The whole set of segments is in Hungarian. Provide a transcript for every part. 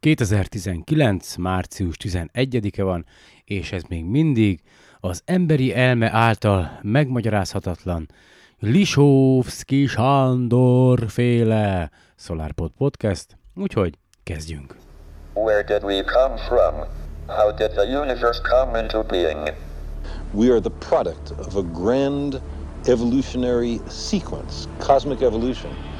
2019. március 11-e van, és ez még mindig az emberi elme által megmagyarázhatatlan Lisovski Sándor féle SolarPod Podcast, úgyhogy kezdjünk. Where did we come from? How did the universe come into being? We are the product of a grand evolutionary sequence, cosmic evolution.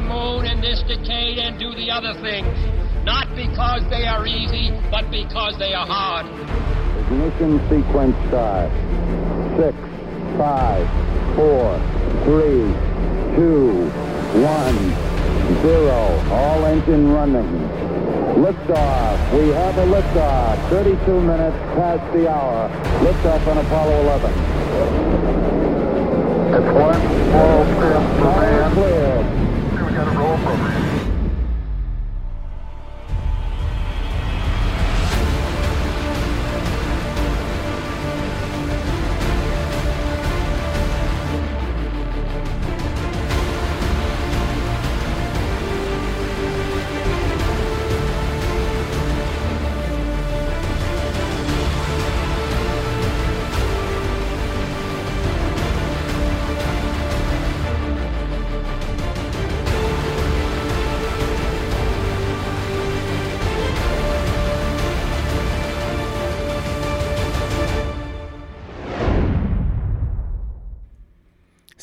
The moon in this decade and do the other things, not because they are easy, but because they are hard. Ignition sequence start. Six, five, four, three, two, one, zero. All engine running. Liftoff. We have a liftoff. 32 minutes past the hour. Liftoff on Apollo 11. It's one small step for man. We got a roll program.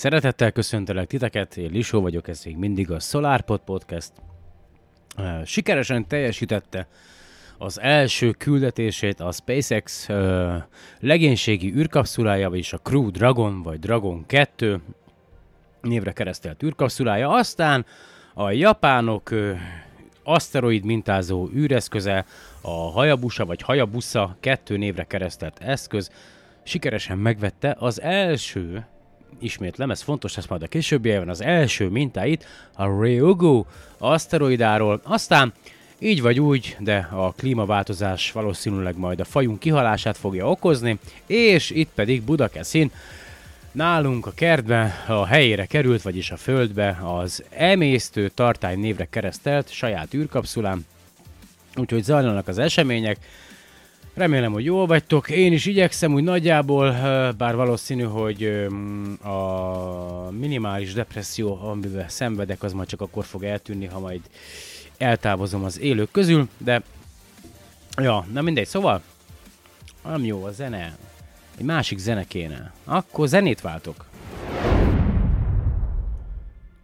Szeretettel köszöntelek titeket, én Lisó vagyok, ez még mindig a SolarPod Podcast. Sikeresen teljesítette az első küldetését a SpaceX legénységi űrkapszulája, vagyis a Crew Dragon, vagy Dragon 2 névre keresztelt űrkapszulája. Aztán a japánok uh, aszteroid mintázó űreszköze, a Hayabusa vagy Hayabusa 2 névre keresztelt eszköz sikeresen megvette az első ismétlem, ez fontos lesz majd a későbbiekben, az első mintáit a Ryugu aszteroidáról, aztán így vagy úgy, de a klímaváltozás valószínűleg majd a fajunk kihalását fogja okozni, és itt pedig Budakeszin. Nálunk a kertben a helyére került, vagyis a földbe az emésztő tartály névre keresztelt saját űrkapszulám, úgyhogy zajlanak az események, Remélem, hogy jól vagytok. Én is igyekszem úgy nagyjából, bár valószínű, hogy a minimális depresszió, amivel szenvedek, az majd csak akkor fog eltűnni, ha majd eltávozom az élők közül, de ja, na mindegy, szóval nem jó a zene. Egy másik zene kéne. Akkor zenét váltok.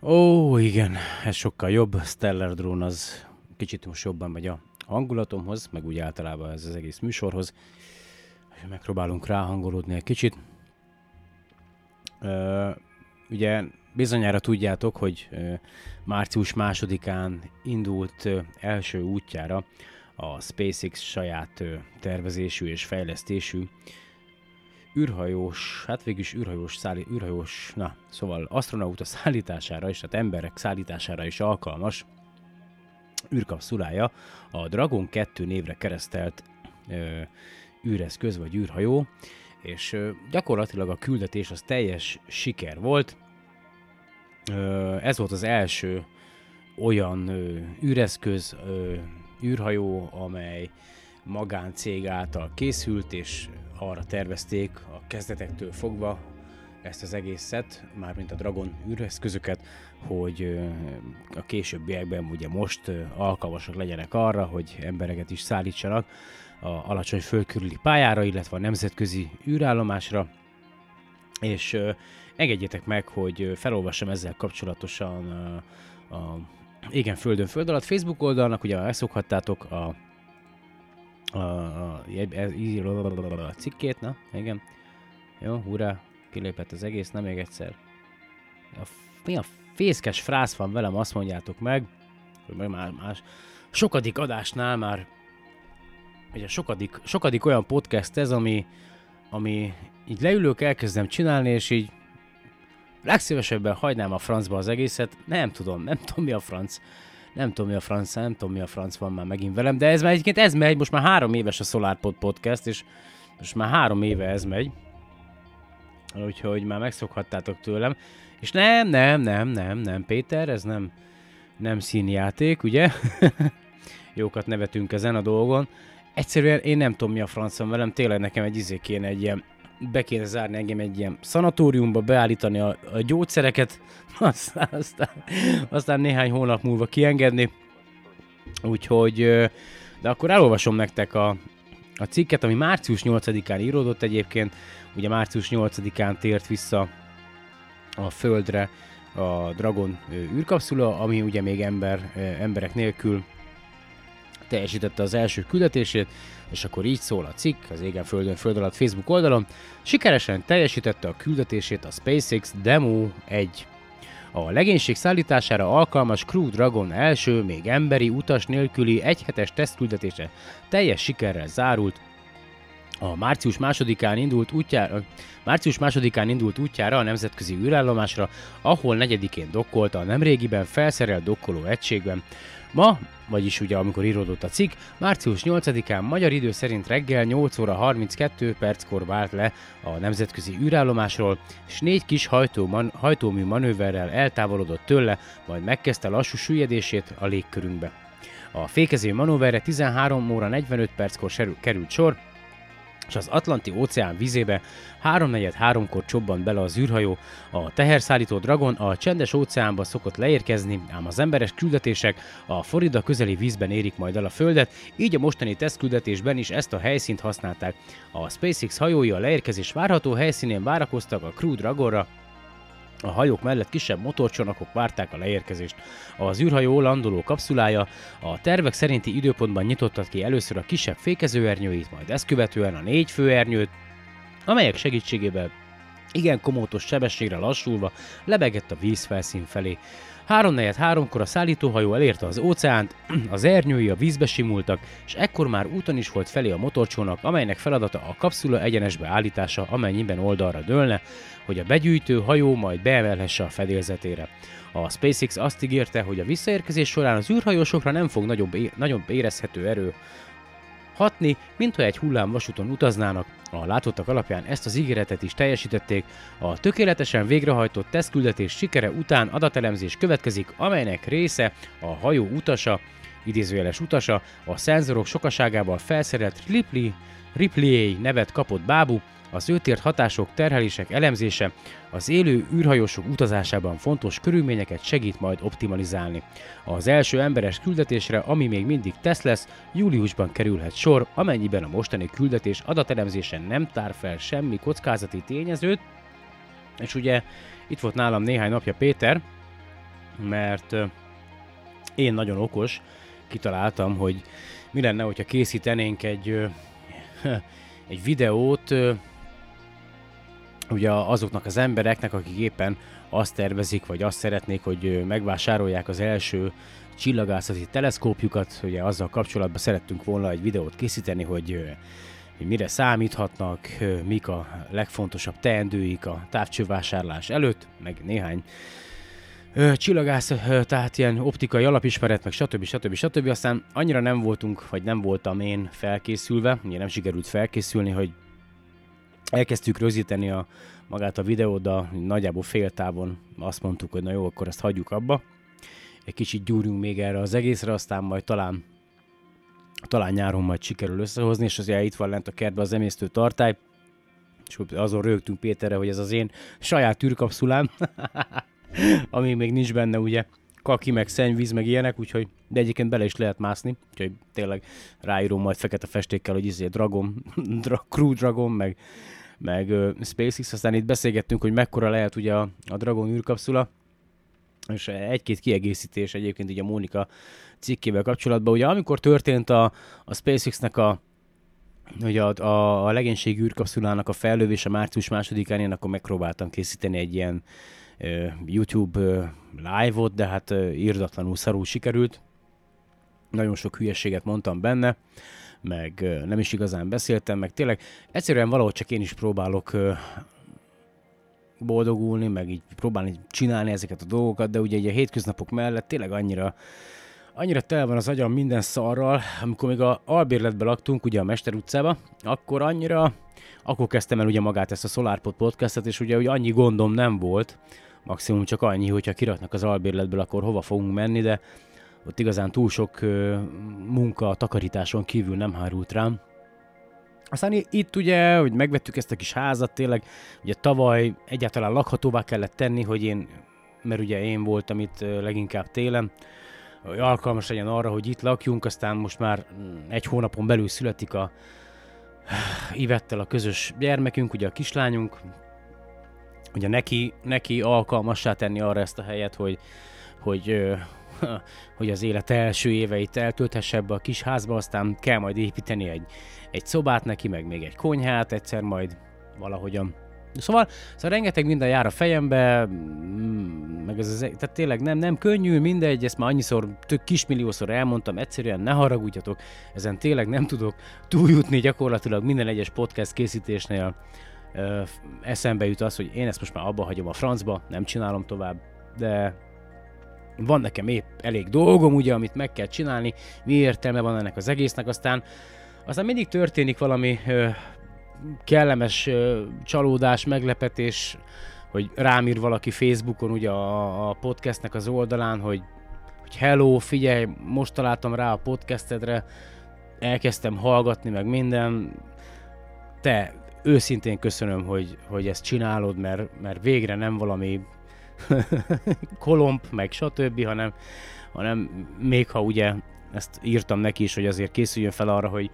Ó, igen, ez sokkal jobb. Stellar Drone az kicsit most jobban megy a hangulatomhoz, meg úgy általában ez az egész műsorhoz. Megpróbálunk ráhangolódni egy kicsit. Ugye bizonyára tudjátok, hogy március másodikán indult első útjára a SpaceX saját tervezésű és fejlesztésű űrhajós, hát végülis űrhajós, szállí, űrhajós, na, szóval astronauta szállítására és hát emberek szállítására is alkalmas űrkapszulája a Dragon 2 névre keresztelt ö, űreszköz vagy űrhajó, és ö, gyakorlatilag a küldetés az teljes siker volt. Ö, ez volt az első olyan ö, űreszköz, ö, űrhajó, amely magáncég által készült, és arra tervezték a kezdetektől fogva, ezt az egészet, mármint a Dragon űreszközöket, hogy a későbbiekben ugye most alkalmasak legyenek arra, hogy embereket is szállítsanak a alacsony földkörüli pályára, illetve a nemzetközi űrállomásra, és engedjétek meg, hogy felolvassam ezzel kapcsolatosan a, a Igen Földön Föld alatt Facebook oldalnak, ugye megszokhattátok a, a, a, a, a cikkét, na, igen, jó, hurrá, kilépett az egész, nem még egyszer. A, mi a fészkes frász van velem, azt mondjátok meg, hogy meg már más. Sokadik adásnál már, ugye sokadik, sokadik olyan podcast ez, ami, ami így leülök, elkezdem csinálni, és így legszívesebben hagynám a francba az egészet. Nem tudom, nem tudom mi a franc. Nem tudom mi a franc, nem tudom mi a franc van már megint velem, de ez már egyébként ez megy, most már három éves a SolarPod podcast, és Most már három éve ez megy, úgyhogy már megszokhattátok tőlem. És nem, nem, nem, nem, nem, Péter, ez nem, nem színjáték, ugye? Jókat nevetünk ezen a dolgon. Egyszerűen én nem tudom mi a francom velem, tényleg nekem egy izé kéne egy ilyen be kéne zárni engem egy ilyen szanatóriumba, beállítani a, a gyógyszereket, aztán, aztán, aztán néhány hónap múlva kiengedni. Úgyhogy, de akkor elolvasom nektek a, a cikket, ami március 8-án íródott egyébként. Ugye március 8-án tért vissza a Földre a Dragon űrkapszula, ami ugye még ember, emberek nélkül teljesítette az első küldetését, és akkor így szól a cikk az Égen Földön Föld alatt Facebook oldalon. Sikeresen teljesítette a küldetését a SpaceX Demo 1. A legénység szállítására alkalmas Crew Dragon első, még emberi, utas nélküli egyhetes tesztküldetése teljes sikerrel zárult, a március másodikán indult útjára, március másodikán indult útjára a nemzetközi űrállomásra, ahol negyedikén dokkolta a nemrégiben felszerelt dokkoló egységben. Ma, vagyis ugye amikor íródott a cikk, március 8-án magyar idő szerint reggel 8 óra 32 perckor vált le a nemzetközi űrállomásról, és négy kis hajtó man- hajtómű manőverrel eltávolodott tőle, majd megkezdte lassú süllyedését a légkörünkbe. A fékező manőverre 13 óra 45 perckor került sor, és az Atlanti óceán vizébe 3-4-3-kor csobban bele az űrhajó, a teherszállító Dragon a csendes óceánba szokott leérkezni, ám az emberes küldetések a Florida közeli vízben érik majd el a Földet, így a mostani tesztküldetésben is ezt a helyszínt használták. A SpaceX hajói a leérkezés várható helyszínén várakoztak a Crew Dragonra, a hajók mellett kisebb motorcsónakok várták a leérkezést. Az űrhajó landoló kapszulája a tervek szerinti időpontban nyitottat ki először a kisebb fékezőernyőit, majd ezt követően a négy főernyőt, amelyek segítségével igen komótos sebességre lassulva lebegett a vízfelszín felé. 3 kor a szállítóhajó elérte az óceánt, az ernyői a vízbe simultak, és ekkor már úton is volt felé a motorcsónak, amelynek feladata a kapszula egyenesbe állítása, amennyiben oldalra dőlne, hogy a begyűjtő hajó majd beemelhesse a fedélzetére. A SpaceX azt ígérte, hogy a visszaérkezés során az űrhajósokra nem fog nagyobb, é- nagyobb érezhető erő hatni, mint ha egy hullám vasúton utaznának. A látottak alapján ezt az ígéretet is teljesítették. A tökéletesen végrehajtott tesztküldetés sikere után adatelemzés következik, amelynek része a hajó utasa, idézőjeles utasa, a szenzorok sokaságával felszerelt Ripley, Ripley nevet kapott bábú, az őtért hatások, terhelések elemzése az élő űrhajósok utazásában fontos körülményeket segít majd optimalizálni. Az első emberes küldetésre, ami még mindig tesz lesz, júliusban kerülhet sor, amennyiben a mostani küldetés adatelemzésen nem tár fel semmi kockázati tényezőt, és ugye itt volt nálam néhány napja Péter, mert én nagyon okos, kitaláltam, hogy mi lenne, hogyha készítenénk egy, egy videót ugye azoknak az embereknek, akik éppen azt tervezik, vagy azt szeretnék, hogy megvásárolják az első csillagászati teleszkópjukat, ugye azzal kapcsolatban szerettünk volna egy videót készíteni, hogy, mire számíthatnak, mik a legfontosabb teendőik a távcsővásárlás előtt, meg néhány csillagász, tehát ilyen optikai alapismeret, meg stb. stb. stb. Aztán annyira nem voltunk, vagy nem voltam én felkészülve, ugye nem sikerült felkészülni, hogy elkezdtük rögzíteni a, magát a videót, de nagyjából fél távon azt mondtuk, hogy na jó, akkor ezt hagyjuk abba. Egy kicsit gyúrjunk még erre az egészre, aztán majd talán talán nyáron majd sikerül összehozni, és azért itt van lent a kertben az emésztő tartály, és azon rögtünk Péterre, hogy ez az én saját űrkapszulám, ami még nincs benne ugye kaki, meg szennyvíz, meg ilyenek, úgyhogy, de egyébként bele is lehet mászni, úgyhogy tényleg ráírom majd fekete festékkel, hogy izé Dragon, dra, Crew Dragon, meg meg uh, SpaceX, aztán itt beszélgettünk, hogy mekkora lehet ugye a, a Dragon űrkapszula, és egy-két kiegészítés egyébként így a Mónika cikkével kapcsolatban. Ugye amikor történt a, a SpaceX-nek a Ugye a, a, a legénység űrkapszulának a fellövése március másodikán, én akkor megpróbáltam készíteni egy ilyen YouTube live-ot, de hát írdatlanul szarul sikerült. Nagyon sok hülyeséget mondtam benne meg nem is igazán beszéltem, meg tényleg egyszerűen valahogy csak én is próbálok boldogulni, meg így próbálni csinálni ezeket a dolgokat, de ugye egy a hétköznapok mellett tényleg annyira annyira tele van az agyam minden szarral, amikor még a albérletben laktunk, ugye a Mester utcába, akkor annyira akkor kezdtem el ugye magát ezt a SolarPod podcastet, és ugye, ugye annyi gondom nem volt, maximum csak annyi, hogyha kiraknak az albérletből, akkor hova fogunk menni, de ott igazán túl sok munka a takarításon kívül nem hárult rám. Aztán itt ugye, hogy megvettük ezt a kis házat, tényleg ugye tavaly egyáltalán lakhatóvá kellett tenni, hogy én, mert ugye én voltam itt leginkább télen, hogy alkalmas legyen arra, hogy itt lakjunk, aztán most már egy hónapon belül születik a Ivettel a közös gyermekünk, ugye a kislányunk, ugye neki, neki alkalmassá tenni arra ezt a helyet, hogy, hogy, hogy az élet első éveit eltölthesse ebbe a kis házba, aztán kell majd építeni egy, egy szobát neki, meg még egy konyhát, egyszer majd valahogyan. Szóval, szóval rengeteg minden jár a fejembe, mm, meg ez az, tehát tényleg nem, nem könnyű, mindegy, ezt már annyiszor, tök kismilliószor elmondtam, egyszerűen ne haragudjatok, ezen tényleg nem tudok túljutni gyakorlatilag minden egyes podcast készítésnél ö, eszembe jut az, hogy én ezt most már abba hagyom a francba, nem csinálom tovább, de van nekem épp elég dolgom, ugye, amit meg kell csinálni, mi értelme van ennek az egésznek, aztán aztán mindig történik valami ö, kellemes ö, csalódás, meglepetés, hogy rám ír valaki Facebookon ugye a, a podcastnek az oldalán, hogy, hogy hello, figyelj, most találtam rá a podcastedre, elkezdtem hallgatni, meg minden. Te, őszintén köszönöm, hogy, hogy ezt csinálod, mert, mert végre nem valami kolomb, meg stb., hanem, hanem még ha ugye ezt írtam neki is, hogy azért készüljön fel arra, hogy,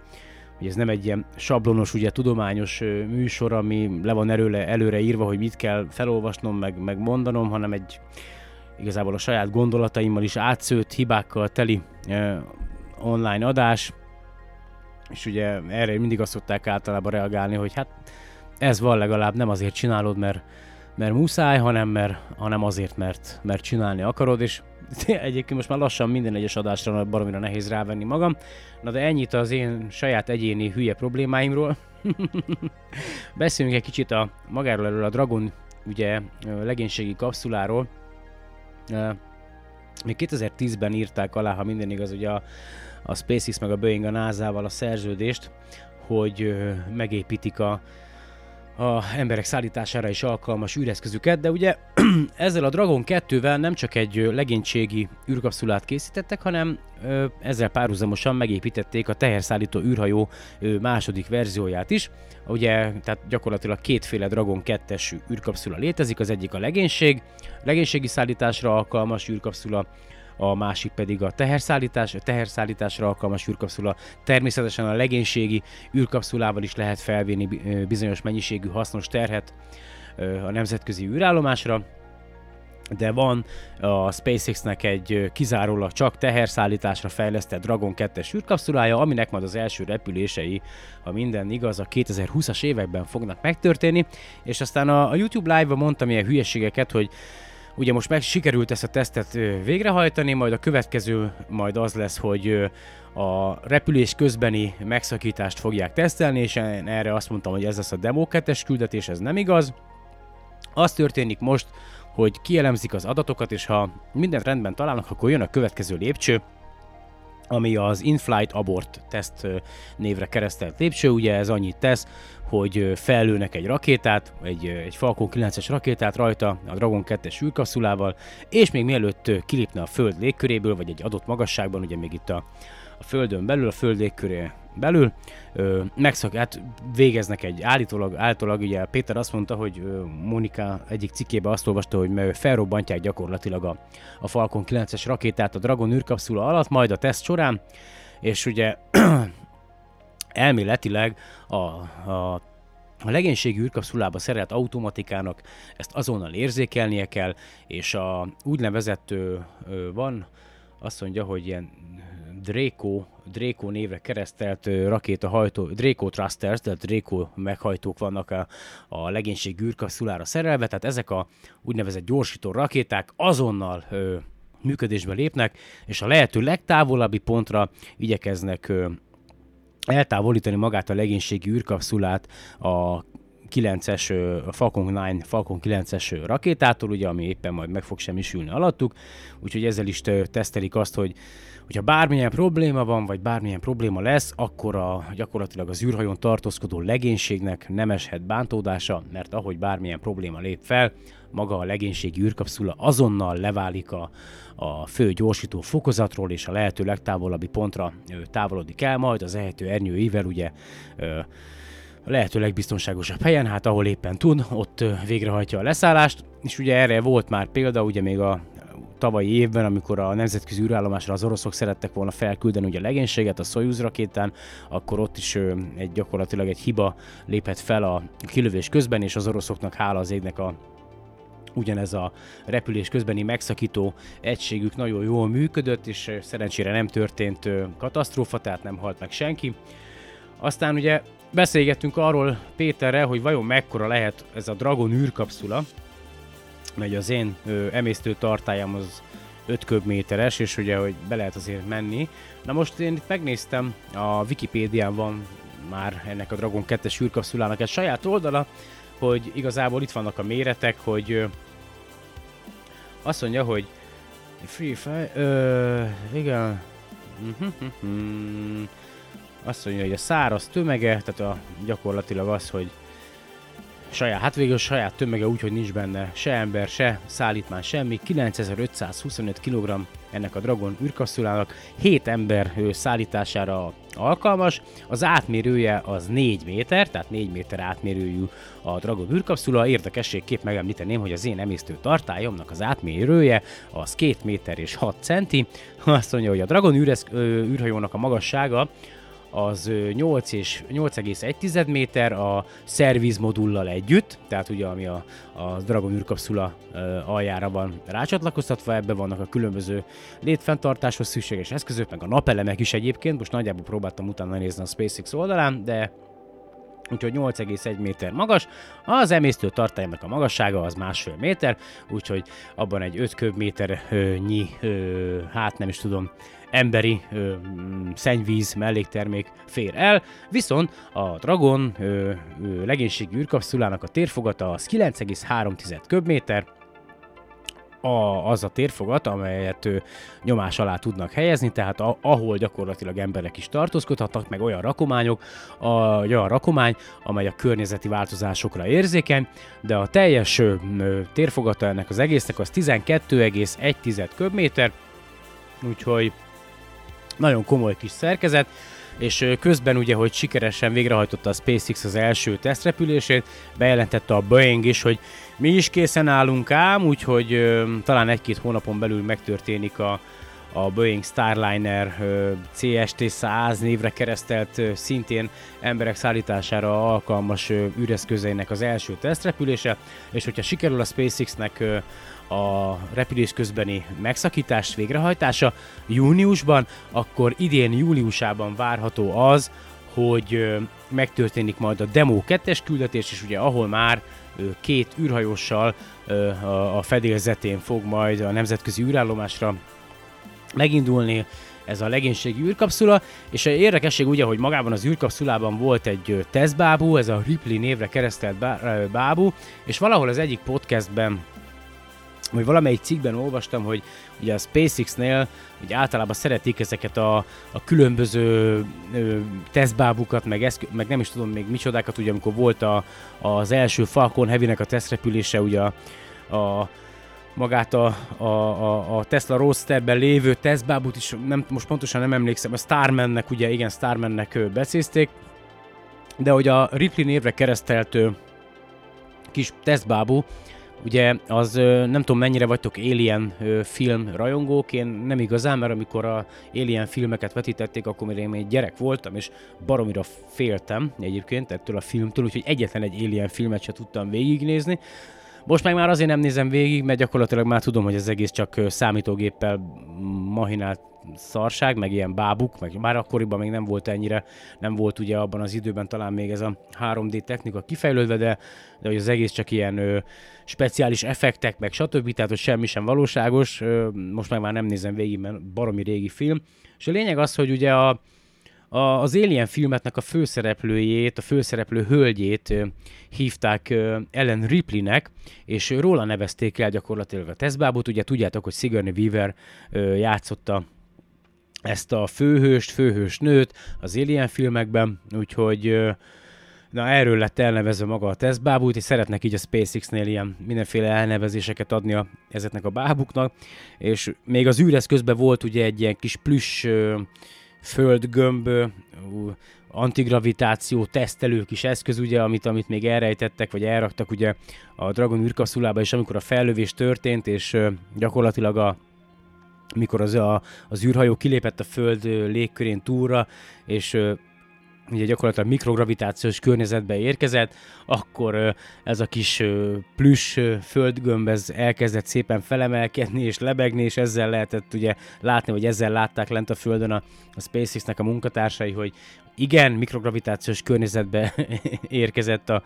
hogy ez nem egy ilyen sablonos, ugye tudományos műsor, ami le van előre, előre írva, hogy mit kell felolvasnom, meg, meg mondanom, hanem egy igazából a saját gondolataimmal is átszőtt, hibákkal teli eh, online adás, és ugye erre mindig azt szokták általában reagálni, hogy hát ez van legalább, nem azért csinálod, mert, mert muszáj, hanem, mert, hanem azért, mert, mert csinálni akarod, és egyébként most már lassan minden egyes adásra baromira nehéz rávenni magam. Na de ennyit az én saját egyéni hülye problémáimról. Beszéljünk egy kicsit a magáról erről a Dragon ugye legénységi kapszuláról. Még 2010-ben írták alá, ha minden igaz, ugye a, a SpaceX meg a Boeing a NASA-val a szerződést, hogy megépítik a, a emberek szállítására is alkalmas űreszközüket, de ugye ezzel a Dragon 2-vel nem csak egy legénységi űrkapszulát készítettek, hanem ezzel párhuzamosan megépítették a teherszállító űrhajó ö, második verzióját is. Ugye, tehát gyakorlatilag kétféle Dragon 2-es űrkapszula létezik, az egyik a legénység, legénységi szállításra alkalmas űrkapszula, a másik pedig a teherszállítás, a teherszállításra alkalmas űrkapszula. Természetesen a legénységi űrkapszulával is lehet felvinni bizonyos mennyiségű hasznos terhet a nemzetközi űrállomásra, de van a SpaceX-nek egy kizárólag csak teherszállításra fejlesztett Dragon 2-es űrkapszulája, aminek majd az első repülései, ha minden igaz, a 2020-as években fognak megtörténni, és aztán a, YouTube Live-ban mondtam ilyen hülyeségeket, hogy Ugye most meg sikerült ezt a tesztet végrehajtani, majd a következő majd az lesz, hogy a repülés közbeni megszakítást fogják tesztelni, és én erre azt mondtam, hogy ez lesz a demo 2 küldetés, ez nem igaz. Az történik most, hogy kielemzik az adatokat, és ha mindent rendben találnak, akkor jön a következő lépcső, ami az In-Flight Abort teszt névre keresztelt lépcső, ugye ez annyit tesz, hogy fellőnek egy rakétát, egy, egy Falcon 9-es rakétát rajta a Dragon 2-es űrkapszulával, és még mielőtt kilépne a Föld légköréből, vagy egy adott magasságban, ugye még itt a, a Földön belül, a Föld légköré belül, ö, megszak, hát végeznek egy állítólag, állítólag ugye Péter azt mondta, hogy ö, Monika egyik cikkében azt olvasta, hogy felrobbantják gyakorlatilag a, a Falcon 9-es rakétát a Dragon űrkapszula alatt, majd a teszt során, és ugye elméletileg a, a a legénységi űrkapszulába szerelt automatikának ezt azonnal érzékelnie kell, és a úgynevezett ö, ö, van, azt mondja, hogy ilyen Draco, Draco névre keresztelt rakétahajtó, Draco Thrusters, tehát Draco meghajtók vannak a, a legénység űrkapszulára szerelve, tehát ezek a úgynevezett gyorsító rakéták azonnal ö, működésbe lépnek, és a lehető legtávolabbi pontra igyekeznek ö, eltávolítani magát a legénységi űrkapszulát a 9-es a Falcon 9, Falcon 9-es rakétától, ugye, ami éppen majd meg fog semmisülni alattuk, úgyhogy ezzel is tesztelik azt, hogy hogyha bármilyen probléma van, vagy bármilyen probléma lesz, akkor a, gyakorlatilag az űrhajón tartózkodó legénységnek nem eshet bántódása, mert ahogy bármilyen probléma lép fel, maga a legénységi űrkapszula azonnal leválik a, a fő gyorsító fokozatról, és a lehető legtávolabbi pontra távolodik el, majd az ehető ernyőivel ugye a lehető legbiztonságosabb helyen, hát ahol éppen tud, ott végrehajtja a leszállást, és ugye erre volt már példa, ugye még a tavalyi évben, amikor a nemzetközi űrállomásra az oroszok szerettek volna felküldeni ugye a legénységet a Soyuz rakétán, akkor ott is egy gyakorlatilag egy hiba lépett fel a kilövés közben, és az oroszoknak hála az égnek a ugyanez a repülés közbeni megszakító egységük nagyon jól működött, és szerencsére nem történt katasztrófa, tehát nem halt meg senki. Aztán ugye beszélgettünk arról Péterrel, hogy vajon mekkora lehet ez a Dragon űrkapszula, megy az én ö, emésztő tartályam az 5 köbméteres, és ugye, hogy be lehet azért menni. Na most én itt megnéztem, a Wikipédián van már ennek a Dragon 2-es űrkapszulának egy saját oldala, hogy igazából itt vannak a méretek, hogy ö, azt mondja, hogy Free Fire, ö, igen, azt mondja, hogy a száraz tömege, tehát a, gyakorlatilag az, hogy saját, hát végül saját tömege úgy, hogy nincs benne se ember, se szállítmány, semmi. 9525 kg ennek a Dragon űrkapszulának, 7 ember szállítására alkalmas. Az átmérője az 4 méter, tehát 4 méter átmérőjű a Dragon űrkapszula. Érdekességképp megemlíteném, hogy az én emésztő tartályomnak az átmérője az 2 méter és 6 centi. Azt mondja, hogy a Dragon űresz, űrhajónak a magassága az 8 és 8,1 méter a szervizmodullal együtt, tehát ugye ami a, a Dragon űrkapszula aljára van rácsatlakoztatva, ebben vannak a különböző létfenntartáshoz szükséges eszközök, meg a napelemek is egyébként, most nagyjából próbáltam utána nézni a SpaceX oldalán, de úgyhogy 8,1 méter magas, az emésztő tartálynak a magassága az másfél méter, úgyhogy abban egy 5 köbméternyi, hát nem is tudom, emberi ö, szennyvíz melléktermék fér el, viszont a Dragon ö, ö, legénységi űrkapszulának a térfogata az 9,3 köbméter, a, az a térfogat, amelyet ö, nyomás alá tudnak helyezni, tehát a, ahol gyakorlatilag emberek is tartózkodhatnak, meg olyan rakományok, a, olyan rakomány, amely a környezeti változásokra érzékeny, de a teljes ö, térfogata ennek az egésznek az 12,1 köbméter, úgyhogy nagyon komoly kis szerkezet, és közben ugye, hogy sikeresen végrehajtotta a SpaceX az első tesztrepülését, bejelentette a Boeing is, hogy mi is készen állunk ám, úgyhogy ö, talán egy-két hónapon belül megtörténik a, a Boeing Starliner CST-100 névre keresztelt szintén emberek szállítására alkalmas üreszközeinek az első tesztrepülése, és hogyha sikerül a SpaceX-nek a repülés közbeni megszakítás végrehajtása júniusban, akkor idén júliusában várható az, hogy megtörténik majd a Demo 2-es küldetés, és ugye ahol már két űrhajóssal a fedélzetén fog majd a nemzetközi űrállomásra megindulni ez a legénységi űrkapszula, és érdekesség ugye, hogy magában az űrkapszulában volt egy tesztbábú, ez a Ripley névre keresztelt bábú, és valahol az egyik podcastben vagy valamelyik cikkben olvastam, hogy ugye a SpaceX-nél ugye általában szeretik ezeket a, a különböző ö, tesztbábukat, meg, eszkö, meg nem is tudom még micsodákat, ugye amikor volt a, az első Falcon Heavy-nek a tesztrepülése, ugye a, a magát a, a, a, a Tesla Roadsterben lévő tesztbábut is, nem, most pontosan nem emlékszem, a Starmannek, ugye igen, Starmannek becézték, de hogy a Ripley névre keresztelt kis tesztbábú, Ugye az nem tudom mennyire vagytok Alien film rajongók, én nem igazán, mert amikor a Alien filmeket vetítették, akkor még én egy gyerek voltam, és baromira féltem egyébként ettől a filmtől, úgyhogy egyetlen egy Alien filmet se tudtam végignézni. Most meg már azért nem nézem végig, mert gyakorlatilag már tudom, hogy ez egész csak számítógéppel mahinált szarság, meg ilyen bábuk, meg már akkoriban még nem volt ennyire, nem volt ugye abban az időben talán még ez a 3D technika kifejlődve, de, de hogy az egész csak ilyen ö, speciális effektek, meg stb. Tehát, hogy semmi sem valóságos, ö, most meg már nem nézem végig, mert baromi régi film. És a lényeg az, hogy ugye a, a, az Alien filmetnek a főszereplőjét, a főszereplő hölgyét ö, hívták ö, Ellen Ripleynek, és róla nevezték el gyakorlatilag a tesztbábot. Ugye tudjátok, hogy Sigourney Weaver ö, játszotta ezt a főhőst, főhős nőt az Alien filmekben, úgyhogy Na erről lett elnevezve maga a tesztbábút, és szeretnek így a SpaceX-nél ilyen mindenféle elnevezéseket adni a, ezeknek a bábuknak, és még az űreszközben volt ugye egy ilyen kis plüss ö, földgömb, antigravitáció tesztelő kis eszköz, ugye, amit, amit még elrejtettek, vagy elraktak ugye a Dragon űrkapszulába, és amikor a fellövés történt, és gyakorlatilag a mikor az, a, az űrhajó kilépett a Föld légkörén túlra, és ugye gyakorlatilag mikrogravitációs környezetbe érkezett, akkor ez a kis plüss földgömb ez elkezdett szépen felemelkedni és lebegni, és ezzel lehetett ugye látni, vagy ezzel látták lent a Földön a, a SpaceX-nek a munkatársai, hogy igen, mikrogravitációs környezetbe érkezett a,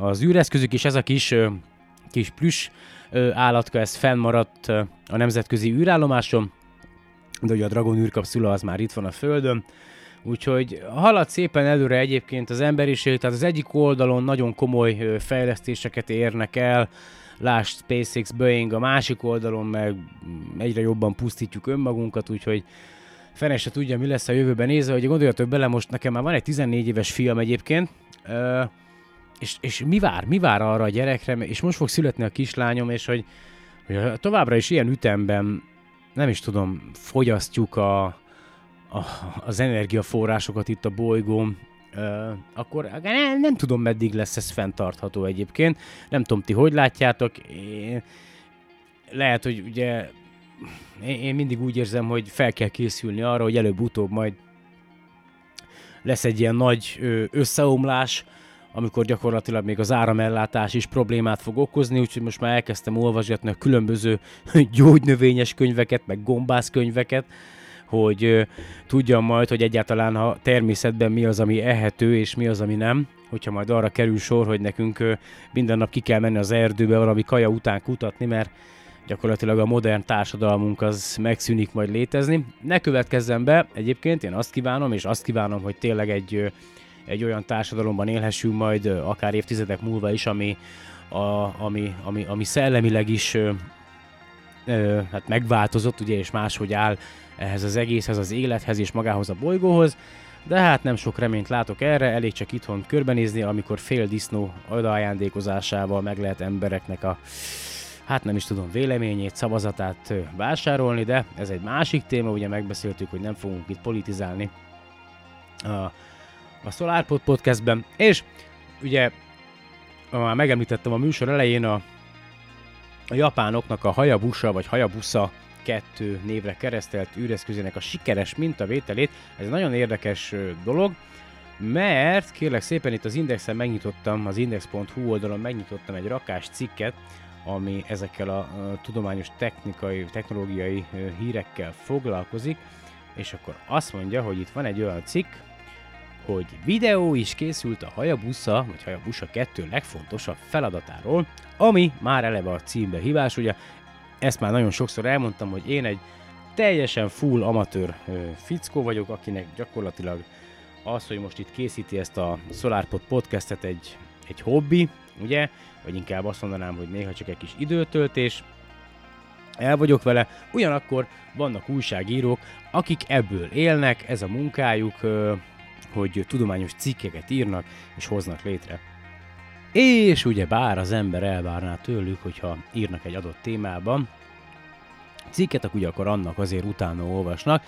az űreszközük, és ez a kis kis plüss állatka, ez fennmaradt a nemzetközi űrállomáson, de ugye a Dragon űrkapszula az már itt van a Földön, Úgyhogy halad szépen előre egyébként az emberiség, tehát az egyik oldalon nagyon komoly fejlesztéseket érnek el, lásd SpaceX, Boeing, a másik oldalon meg egyre jobban pusztítjuk önmagunkat, úgyhogy fene se tudja, mi lesz a jövőben nézve, hogy gondoljatok bele, most nekem már van egy 14 éves fiam egyébként, és, és mi vár, mi vár arra a gyerekre, és most fog születni a kislányom, és hogy, hogy továbbra is ilyen ütemben, nem is tudom, fogyasztjuk a, a, az energiaforrásokat itt a bolygón, Uh, akkor nem, nem tudom, meddig lesz ez fenntartható egyébként. Nem tudom, ti hogy látjátok. Én, lehet, hogy ugye én, én mindig úgy érzem, hogy fel kell készülni arra, hogy előbb-utóbb majd lesz egy ilyen nagy összeomlás, amikor gyakorlatilag még az áramellátás is problémát fog okozni, úgyhogy most már elkezdtem olvasgatni a különböző gyógynövényes könyveket, meg gombász könyveket, hogy tudjam majd, hogy egyáltalán a természetben mi az, ami ehető, és mi az, ami nem. Hogyha majd arra kerül sor, hogy nekünk minden nap ki kell menni az erdőbe valami kaja után kutatni, mert gyakorlatilag a modern társadalmunk az megszűnik majd létezni. Ne következzen be, egyébként én azt kívánom, és azt kívánom, hogy tényleg egy, egy olyan társadalomban élhessünk majd akár évtizedek múlva is, ami, a, ami, ami, ami szellemileg is ö, ö, hát megváltozott, ugye, és máshogy áll ehhez az egészhez, az élethez és magához a bolygóhoz, de hát nem sok reményt látok erre, elég csak itthon körbenézni, amikor fél disznó odaajándékozásával meg lehet embereknek a hát nem is tudom, véleményét, szavazatát vásárolni, de ez egy másik téma, ugye megbeszéltük, hogy nem fogunk itt politizálni a, a SolarPod podcastben, és ugye már megemlítettem a műsor elején a, a japánoknak a Hayabusa vagy Hayabusa kettő névre keresztelt űreszközének a sikeres mintavételét. Ez egy nagyon érdekes dolog, mert kérlek szépen itt az Indexen megnyitottam, az index.hu oldalon megnyitottam egy rakás cikket, ami ezekkel a, tudományos technikai, technológiai hírekkel foglalkozik, és akkor azt mondja, hogy itt van egy olyan cikk, hogy videó is készült a Hayabusa, vagy Hayabusa 2 legfontosabb feladatáról, ami már eleve a címbe hívás, ugye ezt már nagyon sokszor elmondtam, hogy én egy teljesen full amatőr fickó vagyok, akinek gyakorlatilag az, hogy most itt készíti ezt a SolarPod podcastet egy, egy hobbi, ugye, vagy inkább azt mondanám, hogy néha csak egy kis időtöltés, el vagyok vele, ugyanakkor vannak újságírók, akik ebből élnek, ez a munkájuk, hogy tudományos cikkeket írnak és hoznak létre. És ugye bár az ember elvárná tőlük, hogyha írnak egy adott témában cikket, akkor ugye akkor annak azért utána olvasnak.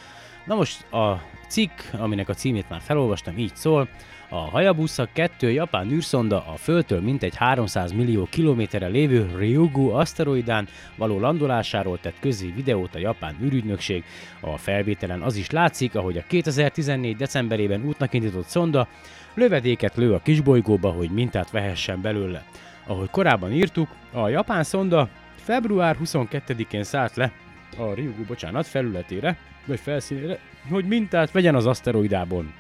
Na most a cikk, aminek a címét már felolvastam, így szól, a Hayabusa 2 japán űrszonda a Földtől mintegy 300 millió kilométerre lévő Ryugu aszteroidán való landolásáról tett közé videót a japán űrügynökség. A felvételen az is látszik, ahogy a 2014. decemberében útnak indított szonda lövedéket lő a kisbolygóba, hogy mintát vehessen belőle. Ahogy korábban írtuk, a japán szonda február 22-én szállt le a Ryugu, bocsánat, felületére, vagy felszínére, hogy mintát vegyen az aszteroidából.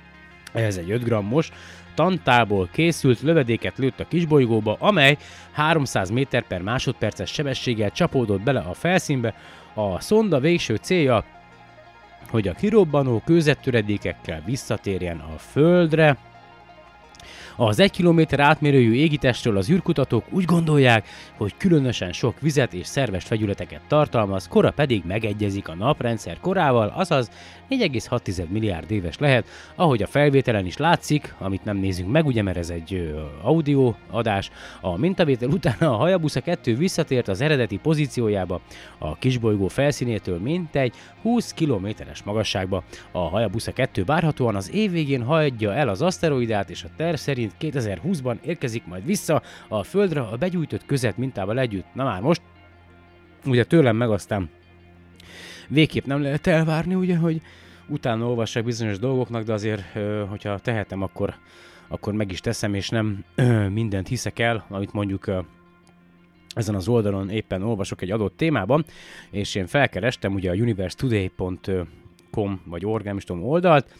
Ez egy 5 grammos, tantából készült lövedéket lőtt a kisbolygóba, amely 300 méter per másodperces sebességgel csapódott bele a felszínbe. A szonda végső célja hogy a kirobbanó kőzettöredékekkel visszatérjen a Földre, az egy kilométer átmérőjű égitestről az űrkutatók úgy gondolják, hogy különösen sok vizet és szerves vegyületeket tartalmaz, kora pedig megegyezik a naprendszer korával, azaz 4,6 milliárd éves lehet, ahogy a felvételen is látszik, amit nem nézünk meg, ugye, mert ez egy audio adás. A mintavétel után a Hayabusa 2 visszatért az eredeti pozíciójába, a kisbolygó felszínétől mintegy 20 kilométeres magasságba. A Hayabusa 2 várhatóan az év végén hagyja el az aszteroidát, és a terv szerint 2020-ban érkezik majd vissza a Földre a begyújtott közet mintával együtt. Na már most, ugye tőlem meg aztán végképp nem lehet elvárni, ugye, hogy utána olvassak bizonyos dolgoknak, de azért, hogyha tehetem, akkor, akkor meg is teszem, és nem mindent hiszek el, amit mondjuk ezen az oldalon éppen olvasok egy adott témában, és én felkerestem ugye a universetoday.com vagy org, nem is tudom, oldalt,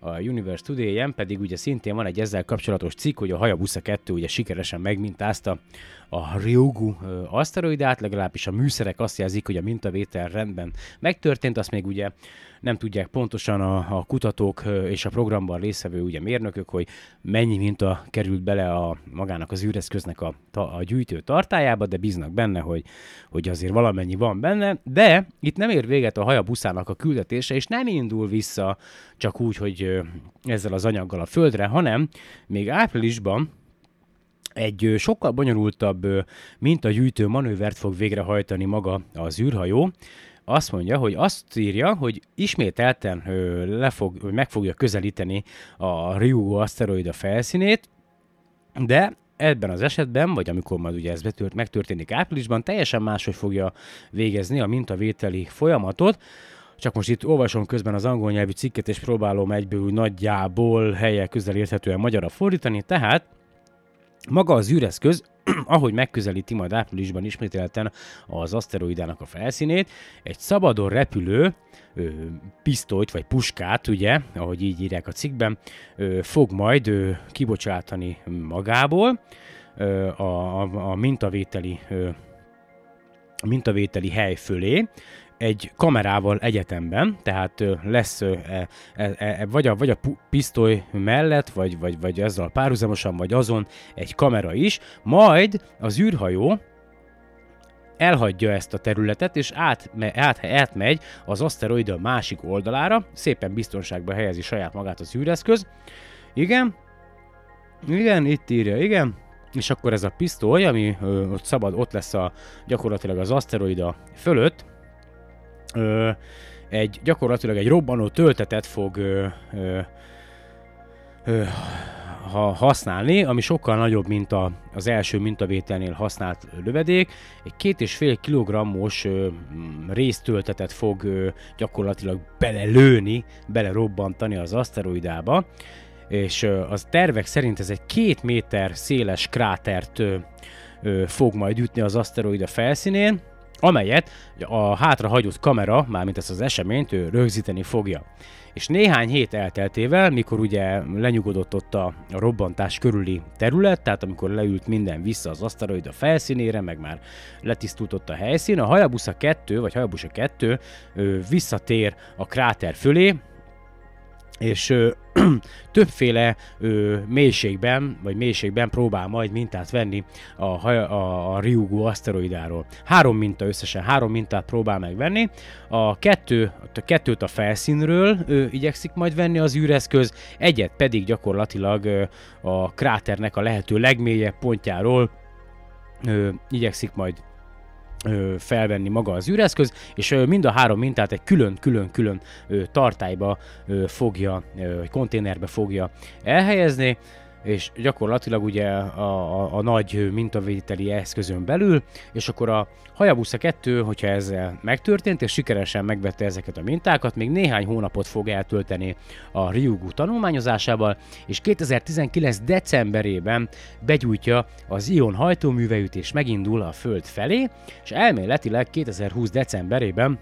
a Universe Today-en pedig ugye szintén van egy ezzel kapcsolatos cikk, hogy a Hayabusa 2 ugye sikeresen megmintázta a Ryugu aszteroidát, legalábbis a műszerek azt jelzik, hogy a mintavétel rendben megtörtént, azt még ugye nem tudják pontosan a, a kutatók és a programban részvevő ugye mérnökök, hogy mennyi minta került bele a magának az űreszköznek a, a gyűjtő tartájába, de bíznak benne, hogy, hogy azért valamennyi van benne, de itt nem ér véget a hajabuszának a küldetése, és nem indul vissza csak úgy, hogy ezzel az anyaggal a földre, hanem még áprilisban egy sokkal bonyolultabb mintagyűjtő manővert fog végrehajtani maga az űrhajó, azt mondja, hogy azt írja, hogy ismételten ö, lefog, meg fogja közelíteni a Ryugu aszteroida felszínét, de ebben az esetben, vagy amikor majd ugye ez betört, megtörténik áprilisban, teljesen máshogy fogja végezni a mintavételi folyamatot, csak most itt olvasom közben az angol nyelvű cikket, és próbálom egyből nagyjából helye közel érthetően magyarra fordítani, tehát maga az űreszköz, ahogy megközelíti majd áprilisban ismételten az aszteroidának a felszínét, egy szabadon repülő ö, pisztolyt vagy puskát, ugye, ahogy így írják a cikkben, ö, fog majd ö, kibocsátani magából. Ö, a, a, a mintavételi ö, mintavételi hely fölé, egy kamerával egyetemben, tehát lesz e, e, e, vagy, a, vagy a pisztoly mellett, vagy, vagy, vagy ezzel párhuzamosan, vagy azon egy kamera is, majd az űrhajó elhagyja ezt a területet, és át, át, átmegy az aszteroida másik oldalára, szépen biztonságba helyezi saját magát az űreszköz. Igen, igen, itt írja, igen, és akkor ez a pisztoly, ami ö, ott szabad, ott lesz a, gyakorlatilag az aszteroida fölött, ö, egy gyakorlatilag egy robbanó töltetet fog ö, ö, ö, ha használni, ami sokkal nagyobb, mint a, az első mintavételnél használt lövedék. Egy két és fél kilogrammos ö, résztöltetet fog ö, gyakorlatilag belelőni, belerobbantani az aszteroidába, és ö, az tervek szerint ez egy két méter széles krátert ö, ö, fog majd ütni az aszteroida felszínén, amelyet a hátrahagyott kamera, mármint ezt az eseményt, ő rögzíteni fogja. És néhány hét elteltével, mikor ugye lenyugodott ott a, a robbantás körüli terület, tehát amikor leült minden vissza az aszteroida felszínére, meg már letisztult ott a helyszín, a Hayabusa 2, vagy Hayabusa 2 ő, visszatér a kráter fölé, és ö, többféle ö, mélységben, vagy mélységben próbál majd mintát venni a, a, a Ryugu aszteroidáról. Három minta összesen, három mintát próbál megvenni. A, kettő, a kettőt a felszínről ö, igyekszik majd venni az űreszköz, egyet pedig gyakorlatilag ö, a kráternek a lehető legmélyebb pontjáról ö, igyekszik majd ö, felvenni maga az űreszköz, és mind a három mintát egy külön-külön-külön tartályba fogja, konténerbe fogja elhelyezni, és gyakorlatilag ugye a, a, a nagy mintavételi eszközön belül, és akkor a Hayabusa 2, hogyha ezzel megtörtént, és sikeresen megvette ezeket a mintákat, még néhány hónapot fog eltölteni a Ryugu tanulmányozásával, és 2019. decemberében begyújtja az Ion hajtóműveit, és megindul a Föld felé, és elméletileg 2020. decemberében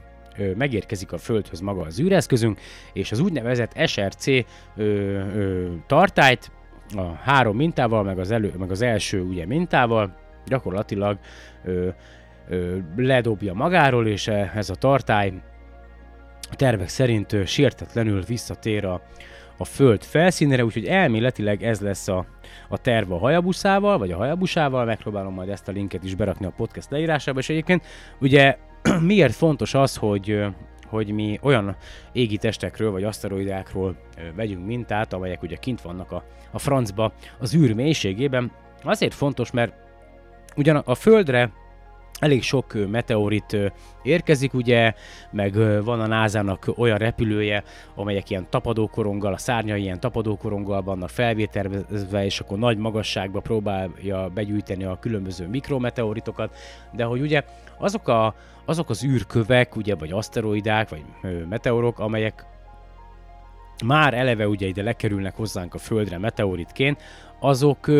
megérkezik a Földhöz maga az űreszközünk, és az úgynevezett SRC ö, ö, tartályt a három mintával, meg az, elő, meg az első ugye mintával. Gyakorlatilag ö, ö, ledobja magáról, és ez a tartály tervek szerint ö, sértetlenül visszatér a, a Föld felszínére, úgyhogy elméletileg ez lesz a, a terv a hajabuszával, vagy a hajabusával, megpróbálom majd ezt a linket is berakni a podcast leírásába, és egyébként ugye miért fontos az, hogy hogy mi olyan égi testekről vagy aszteroidákról vegyünk mintát, amelyek ugye kint vannak a, a francba az űr mélységében. Azért fontos, mert ugyan a Földre elég sok meteorit érkezik, ugye, meg van a NASA-nak olyan repülője, amelyek ilyen tapadókoronggal, a szárnyai ilyen tapadókoronggal vannak felvételezve, és akkor nagy magasságba próbálja begyűjteni a különböző mikrometeoritokat, de hogy ugye azok, a, azok az űrkövek, ugye, vagy aszteroidák, vagy meteorok, amelyek már eleve ugye ide lekerülnek hozzánk a Földre meteoritként, azok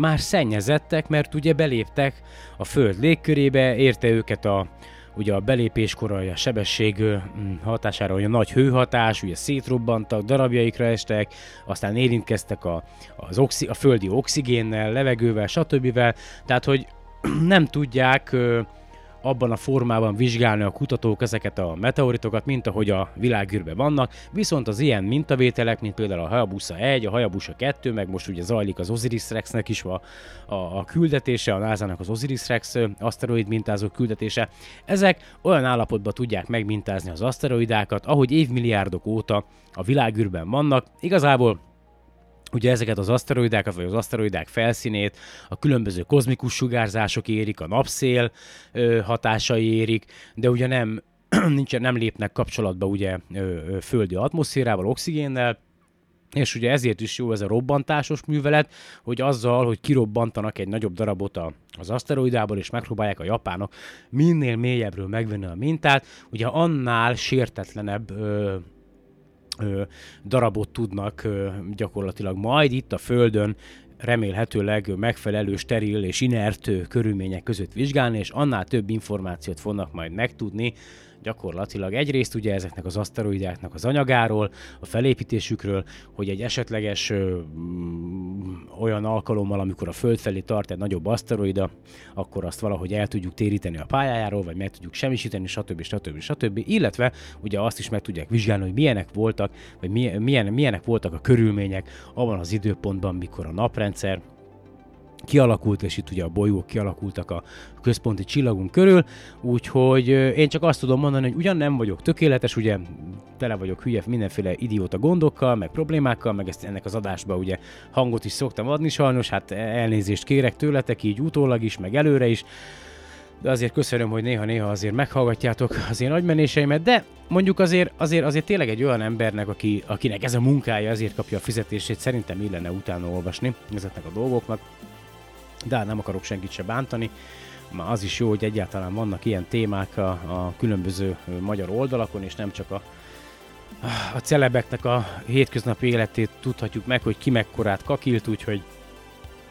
már szennyezettek, mert ugye beléptek a Föld légkörébe, érte őket a, ugye a belépéskor a sebesség hatására olyan nagy hőhatás, ugye szétrobbantak, darabjaikra estek, aztán érintkeztek a, az oxi, a földi oxigénnel, levegővel, stb. Tehát, hogy nem tudják abban a formában vizsgálni a kutatók ezeket a meteoritokat, mint ahogy a világűrben vannak, viszont az ilyen mintavételek, mint például a Hayabusa 1, a Hayabusa 2, meg most ugye zajlik az Osiris Rexnek is a, a, a küldetése, a NASA-nak az Osiris Rex aszteroid mintázó küldetése, ezek olyan állapotban tudják megmintázni az aszteroidákat, ahogy évmilliárdok óta a világűrben vannak, igazából Ugye ezeket az aszteroidákat, vagy az aszteroidák felszínét, a különböző kozmikus sugárzások érik, a napszél ö, hatásai érik, de ugye nem, nincsen, nem lépnek kapcsolatba ugye ö, földi atmoszférával, oxigénnel, és ugye ezért is jó ez a robbantásos művelet, hogy azzal, hogy kirobbantanak egy nagyobb darabot a, az aszteroidából, és megpróbálják a japánok minél mélyebbről megvenni a mintát, ugye annál sértetlenebb ö, darabot tudnak gyakorlatilag majd itt a Földön remélhetőleg megfelelő, steril és inert körülmények között vizsgálni, és annál több információt fognak majd megtudni gyakorlatilag egyrészt ugye ezeknek az aszteroidáknak az anyagáról, a felépítésükről, hogy egy esetleges ö, mm, olyan alkalommal, amikor a Föld felé tart egy nagyobb aszteroida, akkor azt valahogy el tudjuk téríteni a pályájáról, vagy meg tudjuk semmisíteni, stb. stb. stb. Illetve ugye azt is meg tudják vizsgálni, hogy milyenek voltak, vagy milyen, milyen, milyenek voltak a körülmények abban az időpontban, mikor a naprendszer kialakult, és itt ugye a bolygók kialakultak a központi csillagunk körül, úgyhogy én csak azt tudom mondani, hogy ugyan nem vagyok tökéletes, ugye tele vagyok hülye mindenféle idióta gondokkal, meg problémákkal, meg ezt ennek az adásba ugye hangot is szoktam adni sajnos, hát elnézést kérek tőletek így utólag is, meg előre is, de azért köszönöm, hogy néha-néha azért meghallgatjátok az én agymenéseimet, de mondjuk azért, azért, azért tényleg egy olyan embernek, aki, akinek ez a munkája, ezért kapja a fizetését, szerintem illene utána olvasni ezeknek a dolgoknak de hát nem akarok senkit se bántani. Már az is jó, hogy egyáltalán vannak ilyen témák a, a különböző magyar oldalakon, és nem csak a, a celebeknek a hétköznapi életét tudhatjuk meg, hogy ki mekkorát kakilt, úgyhogy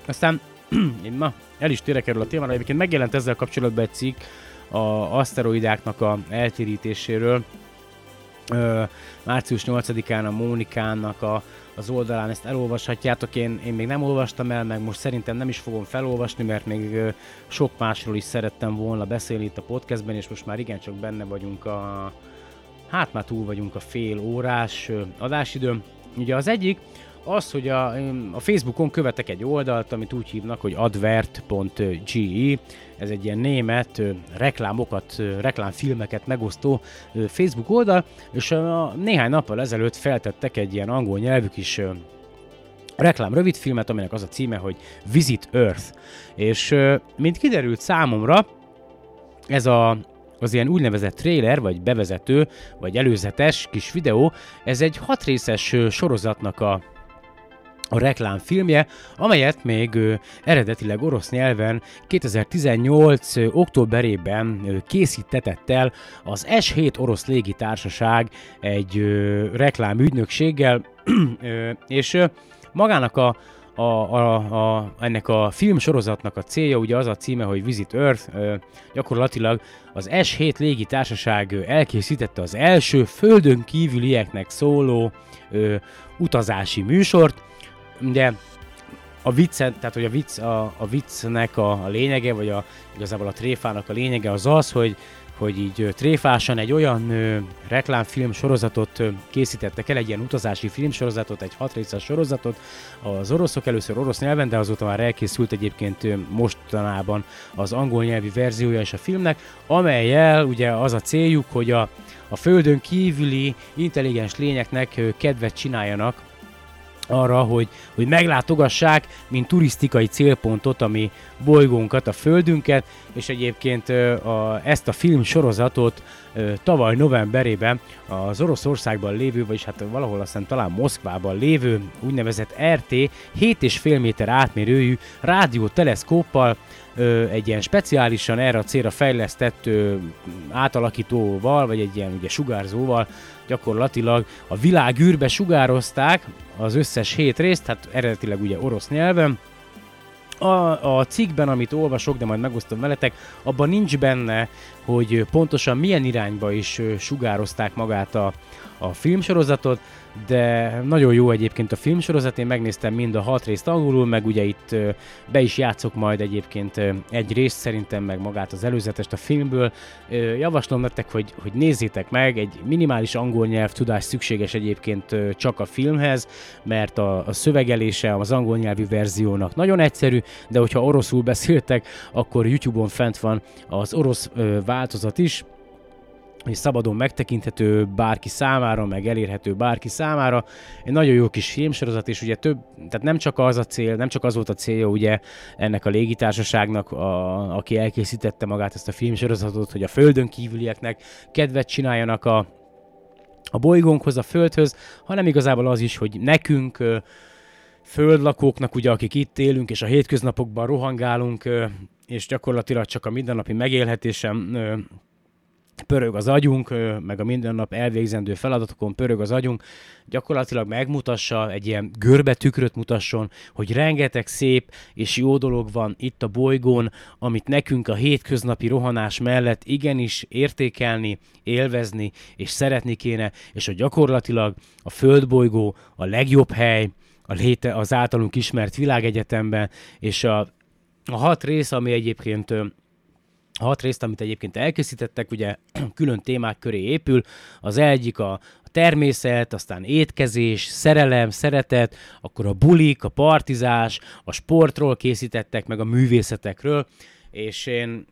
aztán én ma el is térek erről a témára, egyébként megjelent ezzel kapcsolatban egy cikk a aszteroidáknak a eltérítéséről, március 8-án a Mónikának a, az oldalán ezt elolvashatjátok, én, én még nem olvastam el, meg most szerintem nem is fogom felolvasni, mert még sok másról is szerettem volna beszélni itt a podcastben, és most már igencsak benne vagyunk a, hát már túl vagyunk a fél órás adásidőn. Ugye az egyik, az, hogy a, a Facebookon követek egy oldalt, amit úgy hívnak, hogy advert.ge, ez egy ilyen német reklámokat, reklámfilmeket megosztó Facebook oldal, és a, néhány nappal ezelőtt feltettek egy ilyen angol nyelvű kis reklám rövidfilmet, aminek az a címe, hogy Visit Earth. És mint kiderült számomra, ez a az ilyen úgynevezett trailer, vagy bevezető, vagy előzetes kis videó, ez egy hatrészes sorozatnak a a reklámfilmje, amelyet még eredetileg orosz nyelven 2018. ö, októberében ö, készítetett el az S7 orosz légitársaság egy ö, reklámügynökséggel, és magának a, a, a, a, ennek a filmsorozatnak a célja, ugye az a címe, hogy Visit Earth, ö, gyakorlatilag az S7 légitársaság elkészítette az első földön kívülieknek szóló ö, utazási műsort, ugye a viccet, tehát hogy a, vicc, a, a viccnek a, a lényege, vagy a, igazából a tréfának a lényege az az, hogy hogy így tréfásan egy olyan ö, reklámfilm sorozatot készítettek el, egy ilyen utazási filmsorozatot, egy hat részes sorozatot. Az oroszok először orosz nyelven, de azóta már elkészült egyébként ö, mostanában az angol nyelvi verziója is a filmnek, amelyel ugye az a céljuk, hogy a, a földön kívüli intelligens lényeknek kedvet csináljanak arra, hogy, hogy meglátogassák, mint turisztikai célpontot, ami bolygónkat, a Földünket, és egyébként a, ezt a film sorozatot tavaly novemberében az Oroszországban lévő, vagyis hát valahol aztán talán Moszkvában lévő úgynevezett RT 7,5 méter átmérőjű rádióteleszkóppal egy ilyen speciálisan erre a célra fejlesztett átalakítóval, vagy egy ilyen ugye sugárzóval gyakorlatilag a világ űrbe sugározták az összes hét részt, hát eredetileg ugye orosz nyelven, a, a cikkben, amit olvasok, de majd megosztom veletek, abban nincs benne, hogy pontosan milyen irányba is sugározták magát a, a filmsorozatot, de nagyon jó egyébként a filmsorozat, én megnéztem mind a hat részt angolul, meg ugye itt be is játszok majd egyébként egy részt szerintem, meg magát az előzetest a filmből. Javaslom nektek, hogy, hogy nézzétek meg, egy minimális angol nyelv tudás szükséges egyébként csak a filmhez, mert a, a szövegelése az angol nyelvű verziónak nagyon egyszerű, de hogyha oroszul beszéltek, akkor YouTube-on fent van az orosz változat is, és szabadon megtekinthető bárki számára, meg elérhető bárki számára. Egy nagyon jó kis filmsorozat, és ugye több, tehát nem csak az a cél, nem csak az volt a célja ugye ennek a légitársaságnak, a, aki elkészítette magát ezt a filmsorozatot, hogy a földön kívülieknek kedvet csináljanak a, a bolygónkhoz, a földhöz, hanem igazából az is, hogy nekünk, földlakóknak, ugye, akik itt élünk, és a hétköznapokban rohangálunk, és gyakorlatilag csak a mindennapi megélhetésem pörög az agyunk, meg a minden nap elvégzendő feladatokon pörög az agyunk, gyakorlatilag megmutassa, egy ilyen görbe tükröt mutasson, hogy rengeteg szép és jó dolog van itt a bolygón, amit nekünk a hétköznapi rohanás mellett igenis értékelni, élvezni és szeretni kéne, és hogy gyakorlatilag a földbolygó a legjobb hely, a léte az általunk ismert világegyetemben, és a, a hat rész, ami egyébként hat részt, amit egyébként elkészítettek, ugye külön témák köré épül. Az egyik a, természet, aztán étkezés, szerelem, szeretet, akkor a bulik, a partizás, a sportról készítettek, meg a művészetekről, és én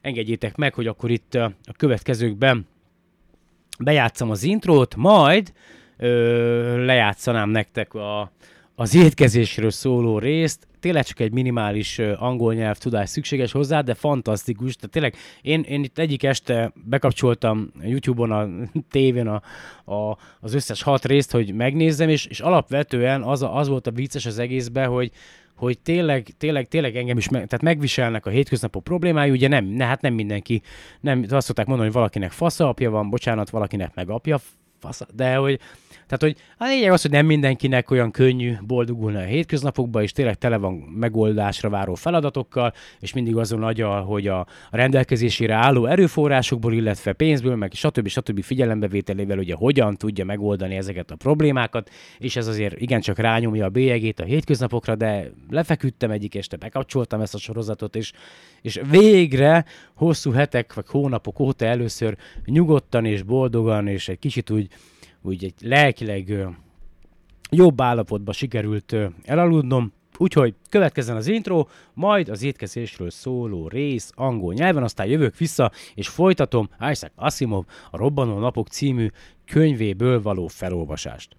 engedjétek meg, hogy akkor itt a következőkben bejátszam az intrót, majd ö, lejátszanám nektek a, az étkezésről szóló részt, tényleg csak egy minimális angol nyelv tudás szükséges hozzá, de fantasztikus. Tehát tényleg én, én itt egyik este bekapcsoltam YouTube-on, a tévén a, a, az összes hat részt, hogy megnézzem, és, és alapvetően az, a, az volt a vicces az egészben, hogy, hogy tényleg, tényleg, tényleg engem is meg, tehát megviselnek a hétköznapok problémái, ugye nem, ne, hát nem mindenki, nem, azt szokták mondani, hogy valakinek fasza apja van, bocsánat, valakinek meg apja fasza, de hogy tehát, hogy a lényeg az, hogy nem mindenkinek olyan könnyű boldogulni a hétköznapokban, és tényleg tele van megoldásra váró feladatokkal, és mindig azon agyal, hogy a, a rendelkezésére álló erőforrásokból, illetve pénzből, meg stb. stb. figyelembevételével ugye hogyan tudja megoldani ezeket a problémákat, és ez azért igencsak rányomja a bélyegét a hétköznapokra, de lefeküdtem egyik este, bekapcsoltam ezt a sorozatot, és, és végre hosszú hetek vagy hónapok óta először nyugodtan és boldogan, és egy kicsit úgy úgy egy lelkileg jobb állapotba sikerült elaludnom, Úgyhogy következzen az intro, majd az étkezésről szóló rész angol nyelven, aztán jövök vissza, és folytatom Isaac Asimov a Robbanó Napok című könyvéből való felolvasást.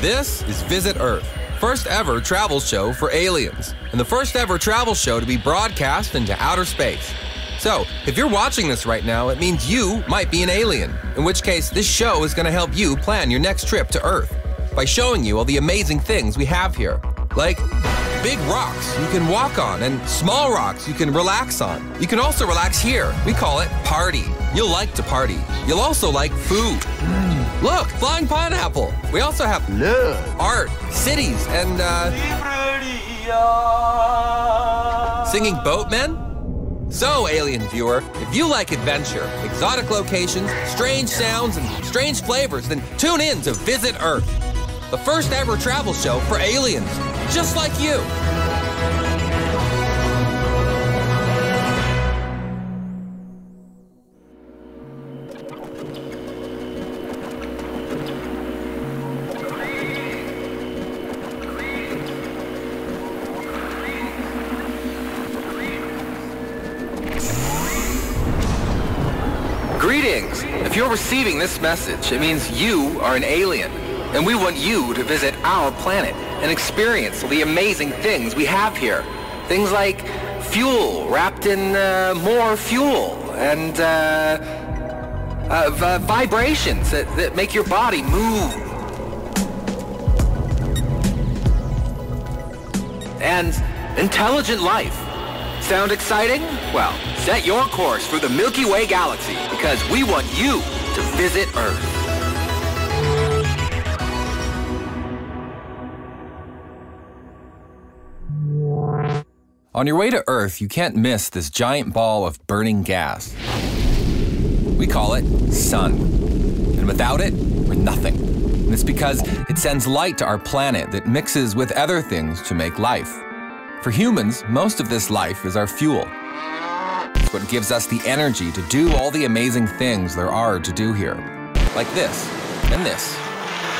This is Visit Earth. First ever travel show for aliens, and the first ever travel show to be broadcast into outer space. So, if you're watching this right now, it means you might be an alien, in which case, this show is going to help you plan your next trip to Earth by showing you all the amazing things we have here. Like big rocks you can walk on, and small rocks you can relax on. You can also relax here. We call it party. You'll like to party. You'll also like food. Look, flying pineapple. We also have love, art, cities, and uh, singing boatmen. So, alien viewer, if you like adventure, exotic locations, strange sounds, and strange flavors, then tune in to Visit Earth, the first ever travel show for aliens, just like you. Receiving this message, it means you are an alien. And we want you to visit our planet and experience the amazing things we have here. Things like fuel wrapped in uh, more fuel and uh, uh, vibrations that, that make your body move. And intelligent life. Sound exciting? Well, set your course for the Milky Way galaxy because we want you to visit Earth. On your way to Earth, you can't miss this giant ball of burning gas. We call it sun. And without it, we're nothing. And it's because it sends light to our planet that mixes with other things to make life. For humans, most of this life is our fuel. What gives us the energy to do all the amazing things there are to do here. Like this, and this,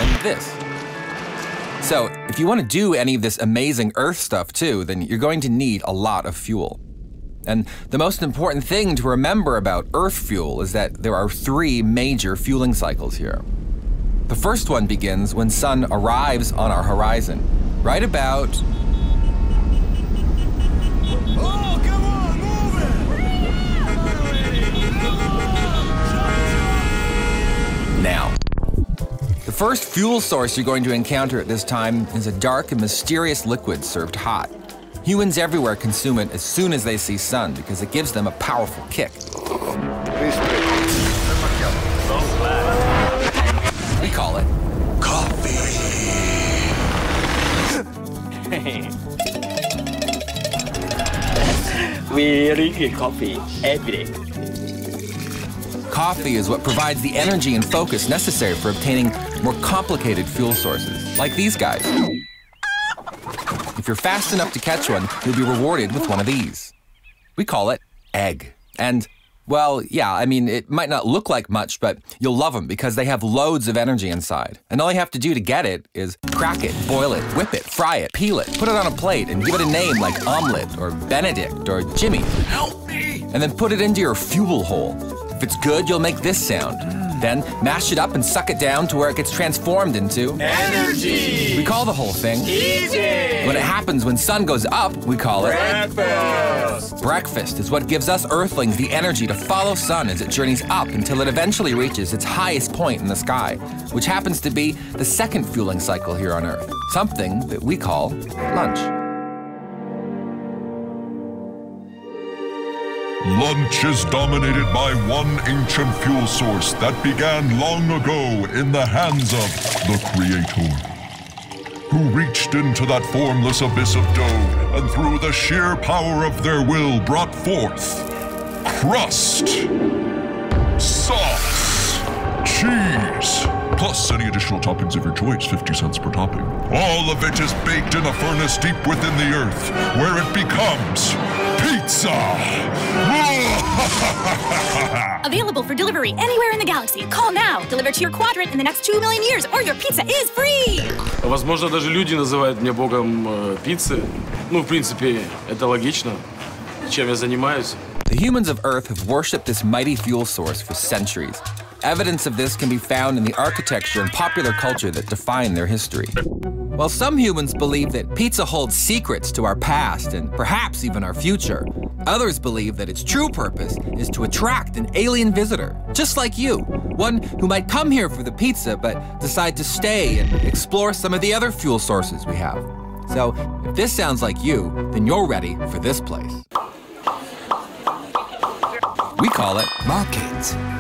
and this. So, if you want to do any of this amazing Earth stuff too, then you're going to need a lot of fuel. And the most important thing to remember about Earth fuel is that there are three major fueling cycles here. The first one begins when sun arrives on our horizon, right about now. The first fuel source you're going to encounter at this time is a dark and mysterious liquid served hot. Humans everywhere consume it as soon as they see sun because it gives them a powerful kick. We call it coffee. We drink coffee every day. Coffee is what provides the energy and focus necessary for obtaining more complicated fuel sources, like these guys. If you're fast enough to catch one, you'll be rewarded with one of these. We call it egg. And, well, yeah, I mean, it might not look like much, but you'll love them because they have loads of energy inside. And all you have to do to get it is crack it, boil it, whip it, fry it, peel it, put it on a plate, and give it a name like Omelette or Benedict or Jimmy. Help me! And then put it into your fuel hole. If it's good, you'll make this sound. Then mash it up and suck it down to where it gets transformed into energy. We call the whole thing easy. When it happens when sun goes up, we call it breakfast. Breakfast is what gives us earthlings the energy to follow sun as it journeys up until it eventually reaches its highest point in the sky, which happens to be the second fueling cycle here on Earth, something that we call lunch. Lunch is dominated by one ancient fuel source that began long ago in the hands of the Creator, who reached into that formless abyss of dough and through the sheer power of their will brought forth crust, sauce, cheese, plus any additional toppings of your choice, 50 cents per topping. All of it is baked in a furnace deep within the earth, where it becomes pizza! Available for delivery anywhere in the galaxy. Call now. Deliver to your quadrant in the next two million years, or your pizza is free. Возможно, даже люди называют меня богом э, пиццы. Ну, в принципе, это логично. Чем я занимаюсь. The humans of Earth have worshipped this mighty fuel source for centuries. Evidence of this can be found in the architecture and popular culture that define their history. While some humans believe that pizza holds secrets to our past and perhaps even our future, others believe that its true purpose is to attract an alien visitor, just like you, one who might come here for the pizza but decide to stay and explore some of the other fuel sources we have. So, if this sounds like you, then you're ready for this place. We call it Market.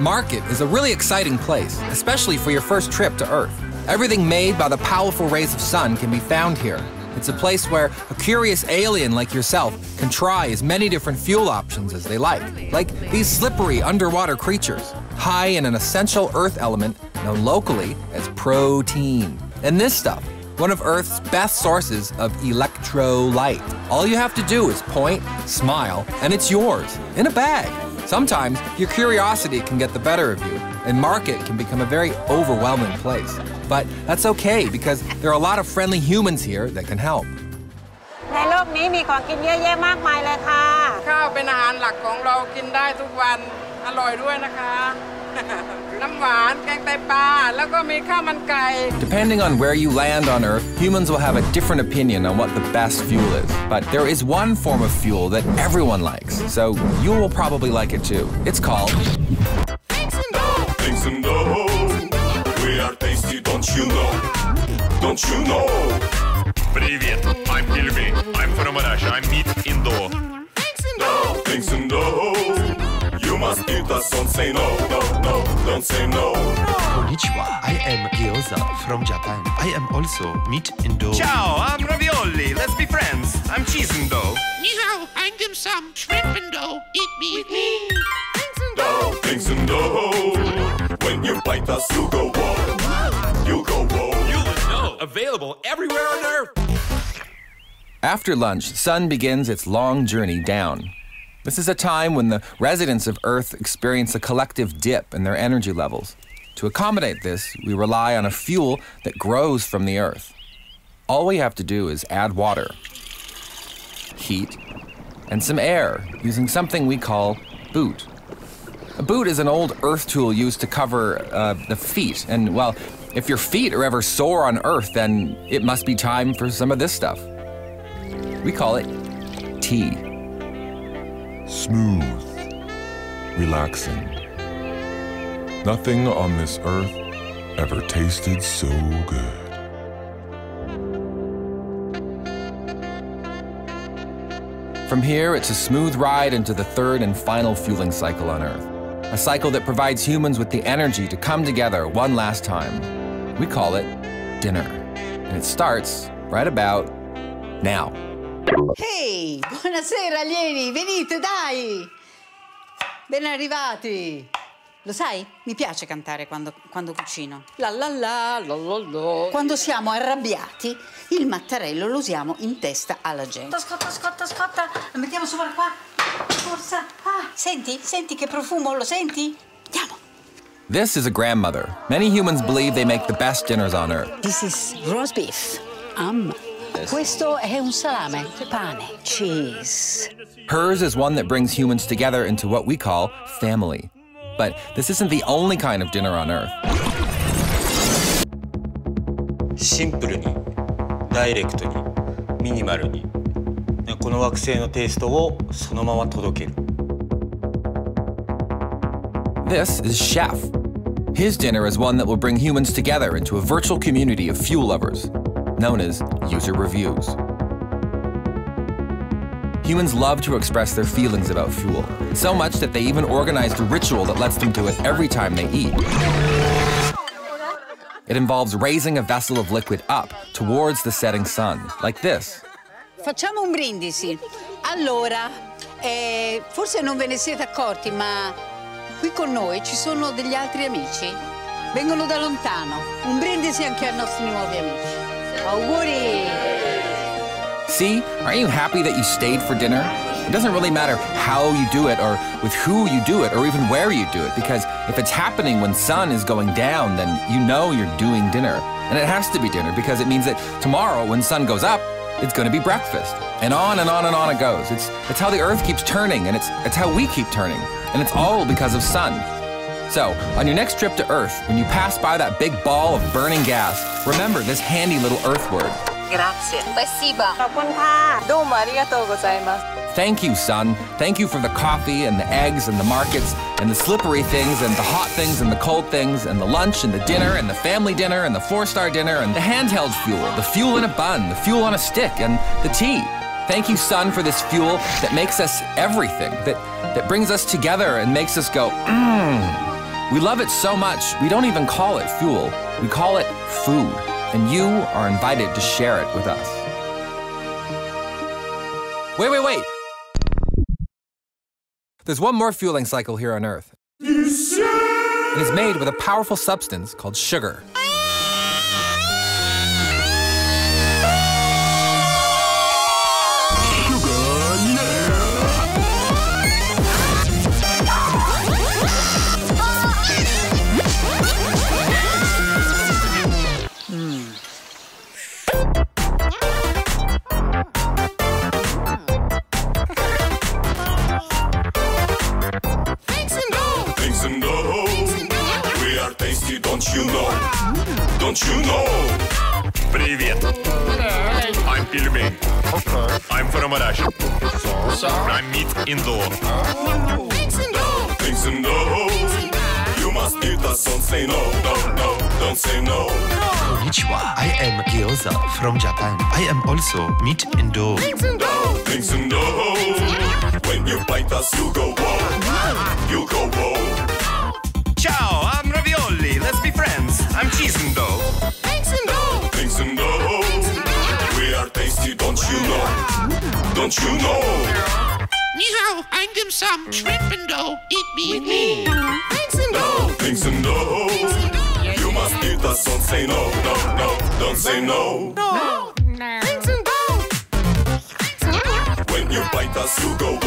Market is a really exciting place, especially for your first trip to Earth. Everything made by the powerful rays of sun can be found here. It's a place where a curious alien like yourself can try as many different fuel options as they like, like these slippery underwater creatures, high in an essential Earth element known locally as protein. And this stuff, one of Earth's best sources of electrolyte. All you have to do is point, smile, and it's yours in a bag. Sometimes your curiosity can get the better of you, and market can become a very overwhelming place. But that's okay because there are a lot of friendly humans here that can help. ในโลกนี้มีของกินเยอะแยะมากมายเลยค่ะ ข้าวเป็นอาหารหลักของเรากินได้ทุกวัน อร่อยด้วยนะคะ Depending on where you land on Earth, humans will have a different opinion on what the best fuel is. But there is one form of fuel that everyone likes, so you will probably like it too. It's called. Привет, I'm Gilby. I'm from Russia. I'm meat Indo. You must eat us, don't say no, no, no, don't say no. Konnichiwa, I am Gyoza from Japan. I am also meat Indo. Ciao, I'm Ravioli. Let's be friends. I'm cheese Indo. Ni hao, I'm dim sum, shrimp and dough. Eat me with me. Things and dough. things and dough. When you bite us, you go whoa. You go whoa. You would know. Available everywhere on Earth. After lunch, sun begins its long journey down. This is a time when the residents of Earth experience a collective dip in their energy levels. To accommodate this, we rely on a fuel that grows from the Earth. All we have to do is add water, heat, and some air using something we call boot. A boot is an old earth tool used to cover uh, the feet, and well, if your feet are ever sore on Earth, then it must be time for some of this stuff. We call it tea. Smooth, relaxing. Nothing on this earth ever tasted so good. From here, it's a smooth ride into the third and final fueling cycle on Earth. A cycle that provides humans with the energy to come together one last time. We call it dinner. And it starts right about now. Ehi, buonasera alieni, venite dai! Ben arrivati! Lo sai, mi piace cantare quando, quando cucino. La la la, la la la. Quando siamo arrabbiati, il mattarello lo usiamo in testa alla gente. Scotta, scotta, scotta, lo mettiamo sopra qua. Forza. Ah, senti, senti che profumo, lo senti? Andiamo. This is a grandmother. Many humans believe they make the best dinners on Earth. This is roast beef. Um. Questo è un salame, pane, cheese. Hers is one that brings humans together into what we call family. But this isn't the only kind of dinner on Earth. シンプルにダイレクトにミニマルにこの惑星のテイストをそのまま届ける This is Chef. His dinner is one that will bring humans together into a virtual community of fuel lovers, known as user reviews. Humans love to express their feelings about fuel, so much that they even organized a ritual that lets them do it every time they eat. It involves raising a vessel of liquid up towards the setting sun, like this. Facciamo un brindisi. Allora, eh, forse non ve ne siete accorti, ma qui con noi ci sono degli altri amici. Vengono da lontano. Un brindisi anche ai nostri nuovi amici. Auguri! See, aren't you happy that you stayed for dinner? It doesn't really matter how you do it or with who you do it or even where you do it because if it's happening when sun is going down, then you know you're doing dinner. And it has to be dinner because it means that tomorrow when sun goes up, it's going to be breakfast. And on and on and on it goes. It's, it's how the earth keeps turning and it's, it's how we keep turning. And it's all because of sun. So, on your next trip to Earth, when you pass by that big ball of burning gas, remember this handy little Earth word. Grazie. Спасибо. Thank you, son. Thank you for the coffee and the eggs and the markets and the slippery things and the hot things and the cold things and the lunch and the dinner and the family dinner and the four star dinner and the handheld fuel, the fuel in a bun, the fuel on a stick, and the tea. Thank you, son, for this fuel that makes us everything, that, that brings us together and makes us go, mmm. We love it so much, we don't even call it fuel. We call it food, and you are invited to share it with us. Wait, wait, wait! There's one more fueling cycle here on Earth. It is made with a powerful substance called sugar. you know? Don't you know? Привет. I'm Пельмень. I'm from Russia. I'm meat indoor. Thanks and go. Things and dough. You must eat us, don't say no, no, no, don't say no. Konnichiwa. I am Gyoza from Japan. I am also meat in dough. Thanks and go. Things and dough. When you bite us, you go whoa. You go whoa. Ciao, I'm Ravioli. Let's be friends. I'm cheese and dough. Thanks and go. Things and dough. We are tasty, don't you know? Don't you know? Ni hao, I'm dim sum. Shrimp and dough. Eat me. Eat me. Thanks and go. Things and dough. You must eat us, don't say no, no, no, don't say no. No. Thanks and go. When you bite us, you go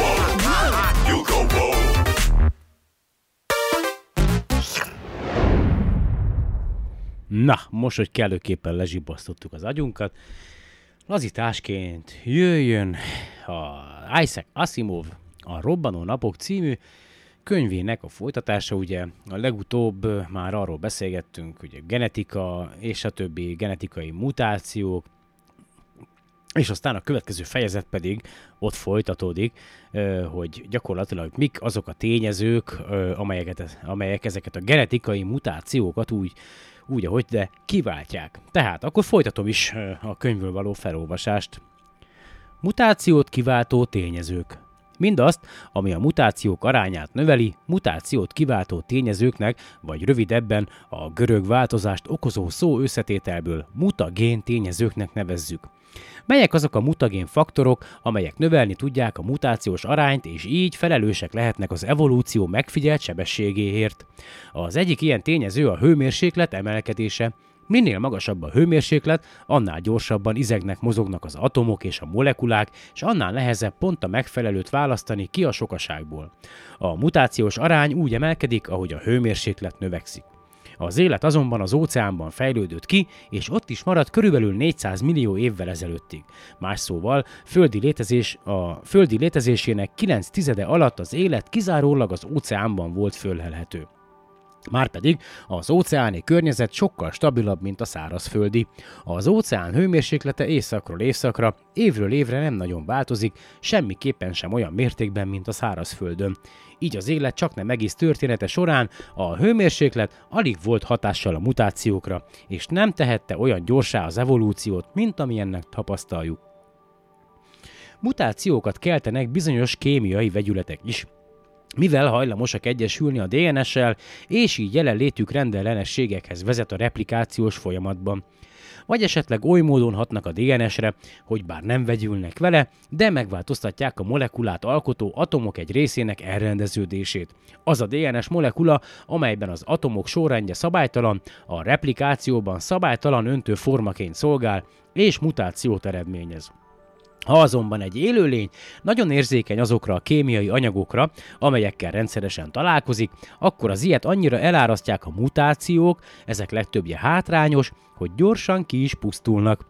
Na, most, hogy kellőképpen lezsibbasztottuk az agyunkat, lazításként jöjjön a Isaac Asimov, a Robbanó Napok című könyvének a folytatása, ugye. A legutóbb már arról beszélgettünk, ugye genetika és a többi genetikai mutációk, és aztán a következő fejezet pedig ott folytatódik, hogy gyakorlatilag mik azok a tényezők, amelyeket, amelyek ezeket a genetikai mutációkat úgy, úgy, ahogy de kiváltják. Tehát akkor folytatom is a könyvről való felolvasást. Mutációt kiváltó tényezők. Mindazt, ami a mutációk arányát növeli, mutációt kiváltó tényezőknek, vagy rövidebben a görög változást okozó szó összetételből mutagén tényezőknek nevezzük. Melyek azok a mutagén faktorok, amelyek növelni tudják a mutációs arányt, és így felelősek lehetnek az evolúció megfigyelt sebességéért? Az egyik ilyen tényező a hőmérséklet emelkedése. Minél magasabb a hőmérséklet, annál gyorsabban izegnek, mozognak az atomok és a molekulák, és annál nehezebb pont a megfelelőt választani ki a sokaságból. A mutációs arány úgy emelkedik, ahogy a hőmérséklet növekszik. Az élet azonban az óceánban fejlődött ki, és ott is maradt körülbelül 400 millió évvel ezelőttig. Más szóval, földi létezés, a földi létezésének 9 tizede alatt az élet kizárólag az óceánban volt fölhelhető. Márpedig az óceáni környezet sokkal stabilabb, mint a szárazföldi. Az óceán hőmérséklete északról északra, évről évre nem nagyon változik, semmiképpen sem olyan mértékben, mint a szárazföldön. Így az élet csak nem egész története során a hőmérséklet alig volt hatással a mutációkra, és nem tehette olyan gyorsá az evolúciót, mint amilyennek tapasztaljuk. Mutációkat keltenek bizonyos kémiai vegyületek is, mivel hajlamosak egyesülni a DNS-sel, és így jelenlétük rendellenességekhez vezet a replikációs folyamatban. Vagy esetleg oly módon hatnak a DNS-re, hogy bár nem vegyülnek vele, de megváltoztatják a molekulát alkotó atomok egy részének elrendeződését. Az a DNS molekula, amelyben az atomok sorrendje szabálytalan, a replikációban szabálytalan öntő formaként szolgál, és mutációt eredményez. Ha azonban egy élőlény nagyon érzékeny azokra a kémiai anyagokra, amelyekkel rendszeresen találkozik, akkor az ilyet annyira elárasztják a mutációk, ezek legtöbbje hátrányos, hogy gyorsan ki is pusztulnak.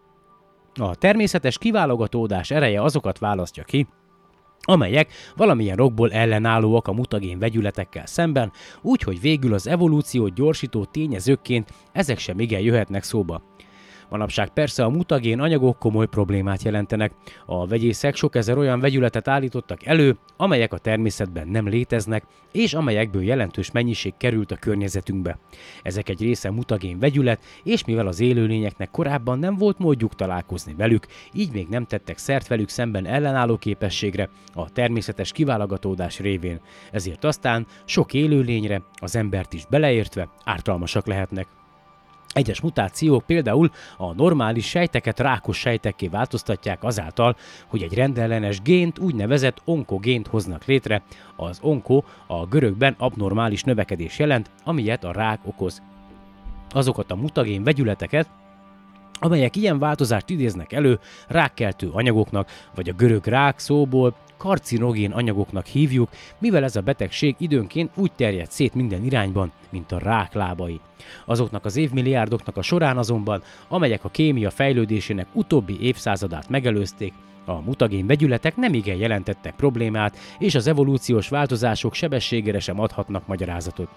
A természetes kiválogatódás ereje azokat választja ki, amelyek valamilyen rokból ellenállóak a mutagén vegyületekkel szemben, úgyhogy végül az evolúciót gyorsító tényezőkként ezek sem igen jöhetnek szóba. Manapság persze a mutagén anyagok komoly problémát jelentenek. A vegyészek sok ezer olyan vegyületet állítottak elő, amelyek a természetben nem léteznek, és amelyekből jelentős mennyiség került a környezetünkbe. Ezek egy része mutagén vegyület, és mivel az élőlényeknek korábban nem volt módjuk találkozni velük, így még nem tettek szert velük szemben ellenálló képességre a természetes kiválogatódás révén. Ezért aztán sok élőlényre, az embert is beleértve ártalmasak lehetnek. Egyes mutációk például a normális sejteket rákos sejtekké változtatják azáltal, hogy egy rendellenes gént, úgynevezett onkogént hoznak létre. Az onko a görögben abnormális növekedés jelent, amilyet a rák okoz. Azokat a mutagén vegyületeket, amelyek ilyen változást idéznek elő, rákkeltő anyagoknak, vagy a görög rák szóból karcinogén anyagoknak hívjuk, mivel ez a betegség időnként úgy terjed szét minden irányban, mint a rák lábai. Azoknak az évmilliárdoknak a során azonban, amelyek a kémia fejlődésének utóbbi évszázadát megelőzték, a mutagén vegyületek nem igen jelentettek problémát, és az evolúciós változások sebességére sem adhatnak magyarázatot.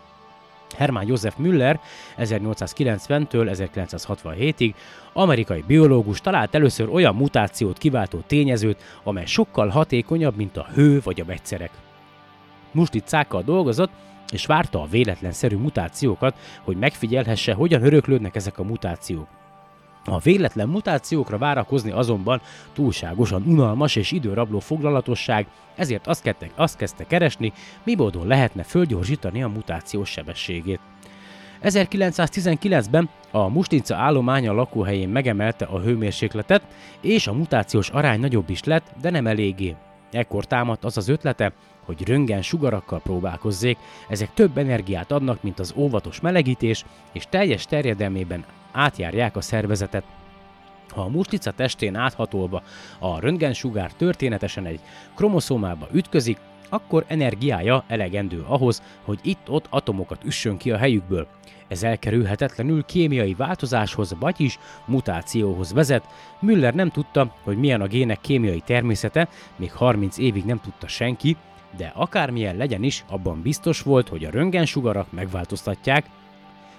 Hermann Josef Müller 1890-től 1967-ig amerikai biológus talált először olyan mutációt kiváltó tényezőt, amely sokkal hatékonyabb, mint a hő vagy a vegyszerek. Musticákkal dolgozott, és várta a véletlenszerű mutációkat, hogy megfigyelhesse, hogyan öröklődnek ezek a mutációk. A véletlen mutációkra várakozni azonban túlságosan unalmas és időrabló foglalatosság, ezért azt kezdte, azt kezdte keresni, mi módon lehetne fölgyorsítani a mutációs sebességét. 1919-ben a mustinca állománya lakóhelyén megemelte a hőmérsékletet, és a mutációs arány nagyobb is lett, de nem eléggé. Ekkor támadt az az ötlete, hogy röngen sugarakkal próbálkozzék, ezek több energiát adnak, mint az óvatos melegítés, és teljes terjedelmében átjárják a szervezetet. Ha a muslica testén áthatolva a röntgensugár történetesen egy kromoszómába ütközik, akkor energiája elegendő ahhoz, hogy itt-ott atomokat üssön ki a helyükből. Ez elkerülhetetlenül kémiai változáshoz, vagyis mutációhoz vezet. Müller nem tudta, hogy milyen a gének kémiai természete, még 30 évig nem tudta senki, de akármilyen legyen is, abban biztos volt, hogy a röntgensugarak megváltoztatják,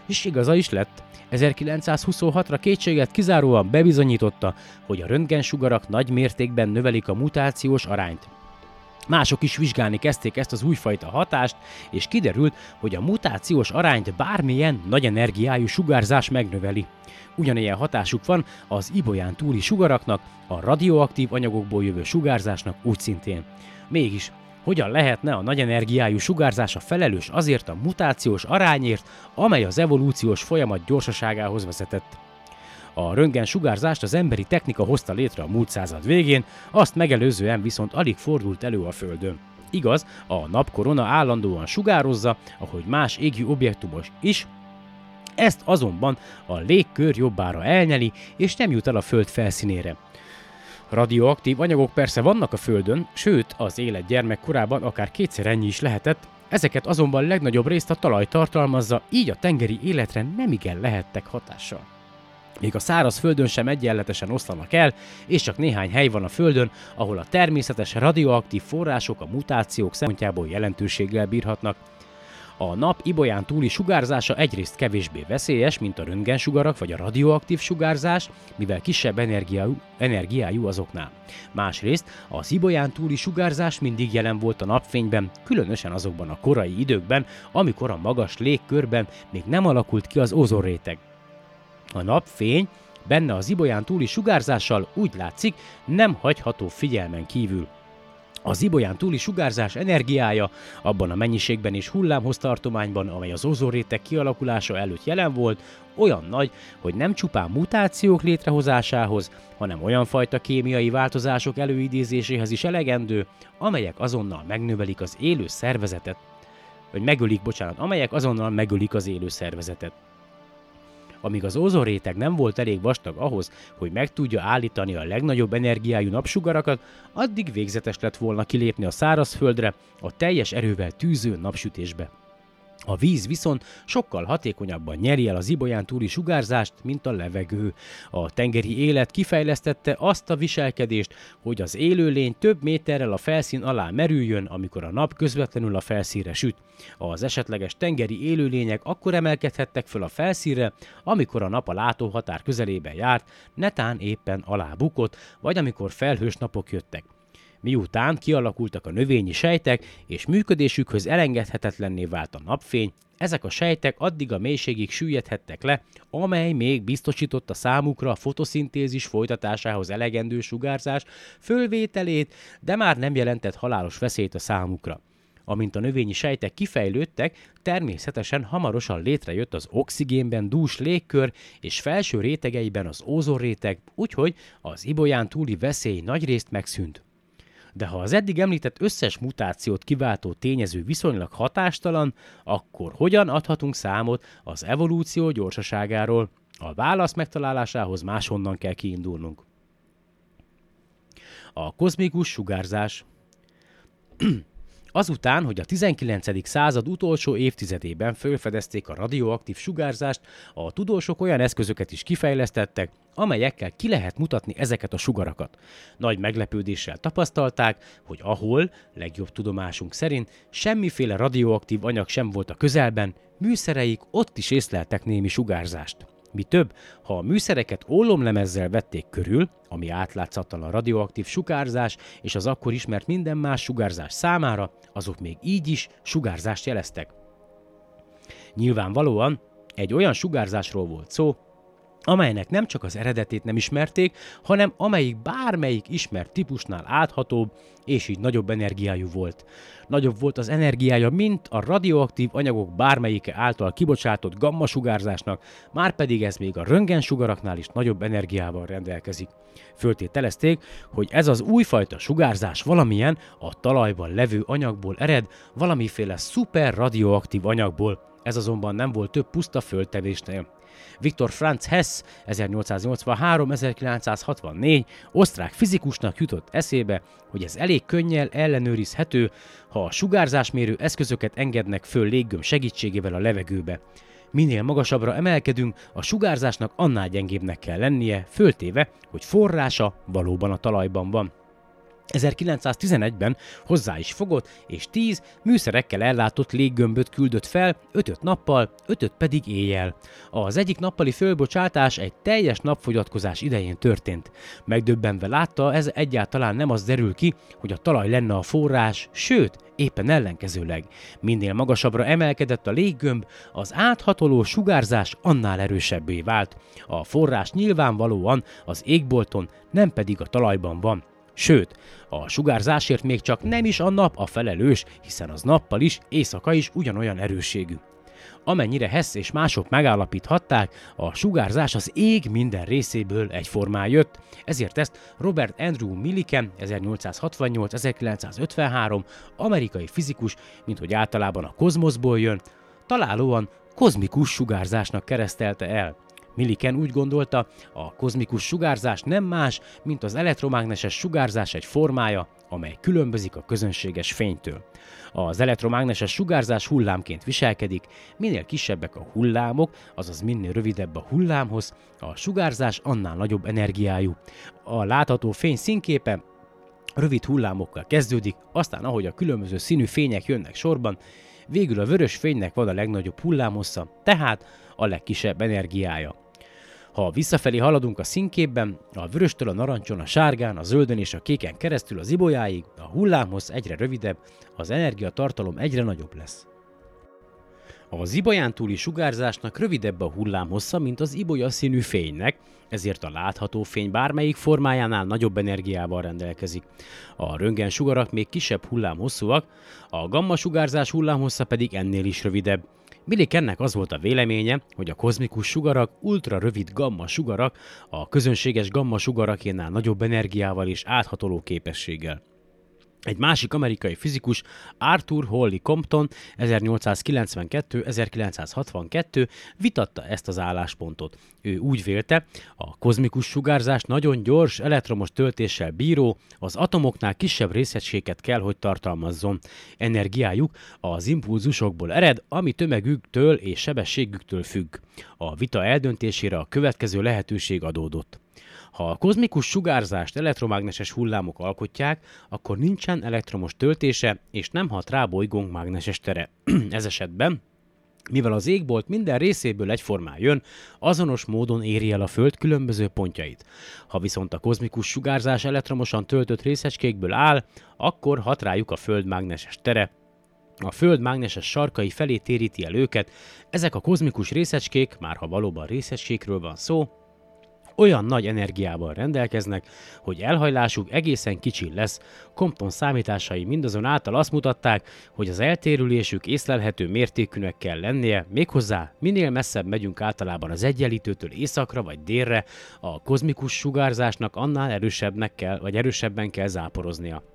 és igaza is lett. 1926-ra kétséget kizáróan bebizonyította, hogy a röntgensugarak nagy mértékben növelik a mutációs arányt. Mások is vizsgálni kezdték ezt az újfajta hatást, és kiderült, hogy a mutációs arányt bármilyen nagy energiájú sugárzás megnöveli. Ugyanilyen hatásuk van az ibolyán túli sugaraknak, a radioaktív anyagokból jövő sugárzásnak úgy szintén. Mégis, hogyan lehetne a nagy energiájú sugárzása felelős azért a mutációs arányért, amely az evolúciós folyamat gyorsaságához vezetett. A röntgen sugárzást az emberi technika hozta létre a múlt század végén, azt megelőzően viszont alig fordult elő a Földön. Igaz, a napkorona állandóan sugározza, ahogy más égi objektumos is, ezt azonban a légkör jobbára elnyeli, és nem jut el a Föld felszínére. Radioaktív anyagok persze vannak a Földön, sőt, az élet gyermekkorában akár kétszer ennyi is lehetett, ezeket azonban legnagyobb részt a talaj tartalmazza, így a tengeri életre nem igen lehettek hatással. Még a száraz földön sem egyenletesen oszlanak el, és csak néhány hely van a földön, ahol a természetes radioaktív források a mutációk szempontjából jelentőséggel bírhatnak, a nap ibolyán túli sugárzása egyrészt kevésbé veszélyes, mint a röntgensugarak vagy a radioaktív sugárzás, mivel kisebb energiájú, energiájú azoknál. Másrészt az ibolyán túli sugárzás mindig jelen volt a napfényben, különösen azokban a korai időkben, amikor a magas légkörben még nem alakult ki az ozonréteg. A napfény benne az ibolyán túli sugárzással úgy látszik, nem hagyható figyelmen kívül. Az ibolyán túli sugárzás energiája abban a mennyiségben és hullámhoz tartományban, amely az ozóréteg kialakulása előtt jelen volt, olyan nagy, hogy nem csupán mutációk létrehozásához, hanem olyan fajta kémiai változások előidézéséhez is elegendő, amelyek azonnal megnövelik az élő szervezetet, vagy megölik, bocsánat, amelyek azonnal megölik az élő szervezetet. Amíg az ozonréteg nem volt elég vastag ahhoz, hogy meg tudja állítani a legnagyobb energiájú napsugarakat, addig végzetes lett volna kilépni a szárazföldre a teljes erővel tűző napsütésbe. A víz viszont sokkal hatékonyabban nyeri el az ibolyán túli sugárzást, mint a levegő. A tengeri élet kifejlesztette azt a viselkedést, hogy az élőlény több méterrel a felszín alá merüljön, amikor a nap közvetlenül a felszínre süt. Az esetleges tengeri élőlények akkor emelkedhettek föl a felszínre, amikor a nap a látóhatár közelében járt, netán éppen alá bukott, vagy amikor felhős napok jöttek. Miután kialakultak a növényi sejtek, és működésükhöz elengedhetetlenné vált a napfény, ezek a sejtek addig a mélységig süllyedhettek le, amely még biztosította számukra a fotoszintézis folytatásához elegendő sugárzás fölvételét, de már nem jelentett halálos veszélyt a számukra. Amint a növényi sejtek kifejlődtek, természetesen hamarosan létrejött az oxigénben dús légkör és felső rétegeiben az ózonréteg, úgyhogy az ibolyán túli veszély nagyrészt megszűnt. De ha az eddig említett összes mutációt kiváltó tényező viszonylag hatástalan, akkor hogyan adhatunk számot az evolúció gyorsaságáról? A válasz megtalálásához máshonnan kell kiindulnunk. A kozmikus sugárzás Azután, hogy a 19. század utolsó évtizedében felfedezték a radioaktív sugárzást, a tudósok olyan eszközöket is kifejlesztettek, amelyekkel ki lehet mutatni ezeket a sugarakat. Nagy meglepődéssel tapasztalták, hogy ahol, legjobb tudomásunk szerint, semmiféle radioaktív anyag sem volt a közelben, műszereik ott is észleltek némi sugárzást. Mi több, ha a műszereket ólomlemezzel vették körül, ami átlátszatlan a radioaktív sugárzás és az akkor ismert minden más sugárzás számára, azok még így is sugárzást jeleztek. Nyilvánvalóan egy olyan sugárzásról volt szó, amelynek nem csak az eredetét nem ismerték, hanem amelyik bármelyik ismert típusnál áthatóbb, és így nagyobb energiájú volt. Nagyobb volt az energiája, mint a radioaktív anyagok bármelyike által kibocsátott gamma sugárzásnak, már pedig ez még a röntgensugaraknál is nagyobb energiával rendelkezik. Föltételezték, hogy ez az újfajta sugárzás valamilyen a talajban levő anyagból ered, valamiféle szuper radioaktív anyagból, ez azonban nem volt több puszta földtevésnél. Viktor Franz Hess 1883-1964 osztrák fizikusnak jutott eszébe, hogy ez elég könnyel ellenőrizhető, ha a sugárzásmérő eszközöket engednek föl léggöm segítségével a levegőbe. Minél magasabbra emelkedünk, a sugárzásnak annál gyengébbnek kell lennie, föltéve, hogy forrása valóban a talajban van. 1911-ben hozzá is fogott, és 10 műszerekkel ellátott léggömböt küldött fel, 5 nappal, 5 pedig éjjel. Az egyik nappali fölbocsátás egy teljes napfogyatkozás idején történt. Megdöbbenve látta, ez egyáltalán nem az derül ki, hogy a talaj lenne a forrás, sőt, éppen ellenkezőleg. Minél magasabbra emelkedett a léggömb, az áthatoló sugárzás annál erősebbé vált. A forrás nyilvánvalóan az égbolton, nem pedig a talajban van. Sőt, a sugárzásért még csak nem is a nap a felelős, hiszen az nappal is, éjszaka is ugyanolyan erősségű. Amennyire Hess és mások megállapíthatták, a sugárzás az ég minden részéből egyformán jött, ezért ezt Robert Andrew Millikan 1868-1953 amerikai fizikus, mint hogy általában a kozmoszból jön, találóan kozmikus sugárzásnak keresztelte el. Milliken úgy gondolta, a kozmikus sugárzás nem más, mint az elektromágneses sugárzás egy formája, amely különbözik a közönséges fénytől. Az elektromágneses sugárzás hullámként viselkedik, minél kisebbek a hullámok, azaz minél rövidebb a hullámhoz, a sugárzás annál nagyobb energiájú. A látható fény színképe rövid hullámokkal kezdődik, aztán ahogy a különböző színű fények jönnek sorban, végül a vörös fénynek van a legnagyobb hullámhossza, tehát a legkisebb energiája. Ha visszafelé haladunk a színképben, a vöröstől a narancson, a sárgán, a zöldön és a kéken keresztül az ibolyáig, a hullámhoz egyre rövidebb, az energiatartalom egyre nagyobb lesz. Az ibolyán túli sugárzásnak rövidebb a hullámhossza, mint az ibolya színű fénynek, ezért a látható fény bármelyik formájánál nagyobb energiával rendelkezik. A röntgen sugarak még kisebb hullámhosszúak, a gamma sugárzás hullámhossza pedig ennél is rövidebb. Millikennek az volt a véleménye, hogy a kozmikus sugarak ultra rövid gamma sugarak a közönséges gamma sugarakénál nagyobb energiával és áthatoló képességgel. Egy másik amerikai fizikus, Arthur Holly Compton 1892-1962 vitatta ezt az álláspontot. Ő úgy vélte, a kozmikus sugárzás nagyon gyors elektromos töltéssel bíró, az atomoknál kisebb részegységet kell, hogy tartalmazzon. Energiájuk az impulzusokból ered, ami tömegüktől és sebességüktől függ. A vita eldöntésére a következő lehetőség adódott. Ha a kozmikus sugárzást elektromágneses hullámok alkotják, akkor nincsen elektromos töltése, és nem hat rá bolygónk mágneses tere. Ez esetben mivel az égbolt minden részéből egyformán jön, azonos módon éri el a Föld különböző pontjait. Ha viszont a kozmikus sugárzás elektromosan töltött részecskékből áll, akkor hat rájuk a Föld mágneses tere, a Föld mágneses sarkai felé téríti el őket, ezek a kozmikus részecskék, már ha valóban részecskékről van szó, olyan nagy energiával rendelkeznek, hogy elhajlásuk egészen kicsi lesz. Compton számításai mindazonáltal azt mutatták, hogy az eltérülésük észlelhető mértékűnek kell lennie, méghozzá minél messzebb megyünk általában az egyenlítőtől északra vagy délre, a kozmikus sugárzásnak annál erősebbnek kell, vagy erősebben kell záporoznia.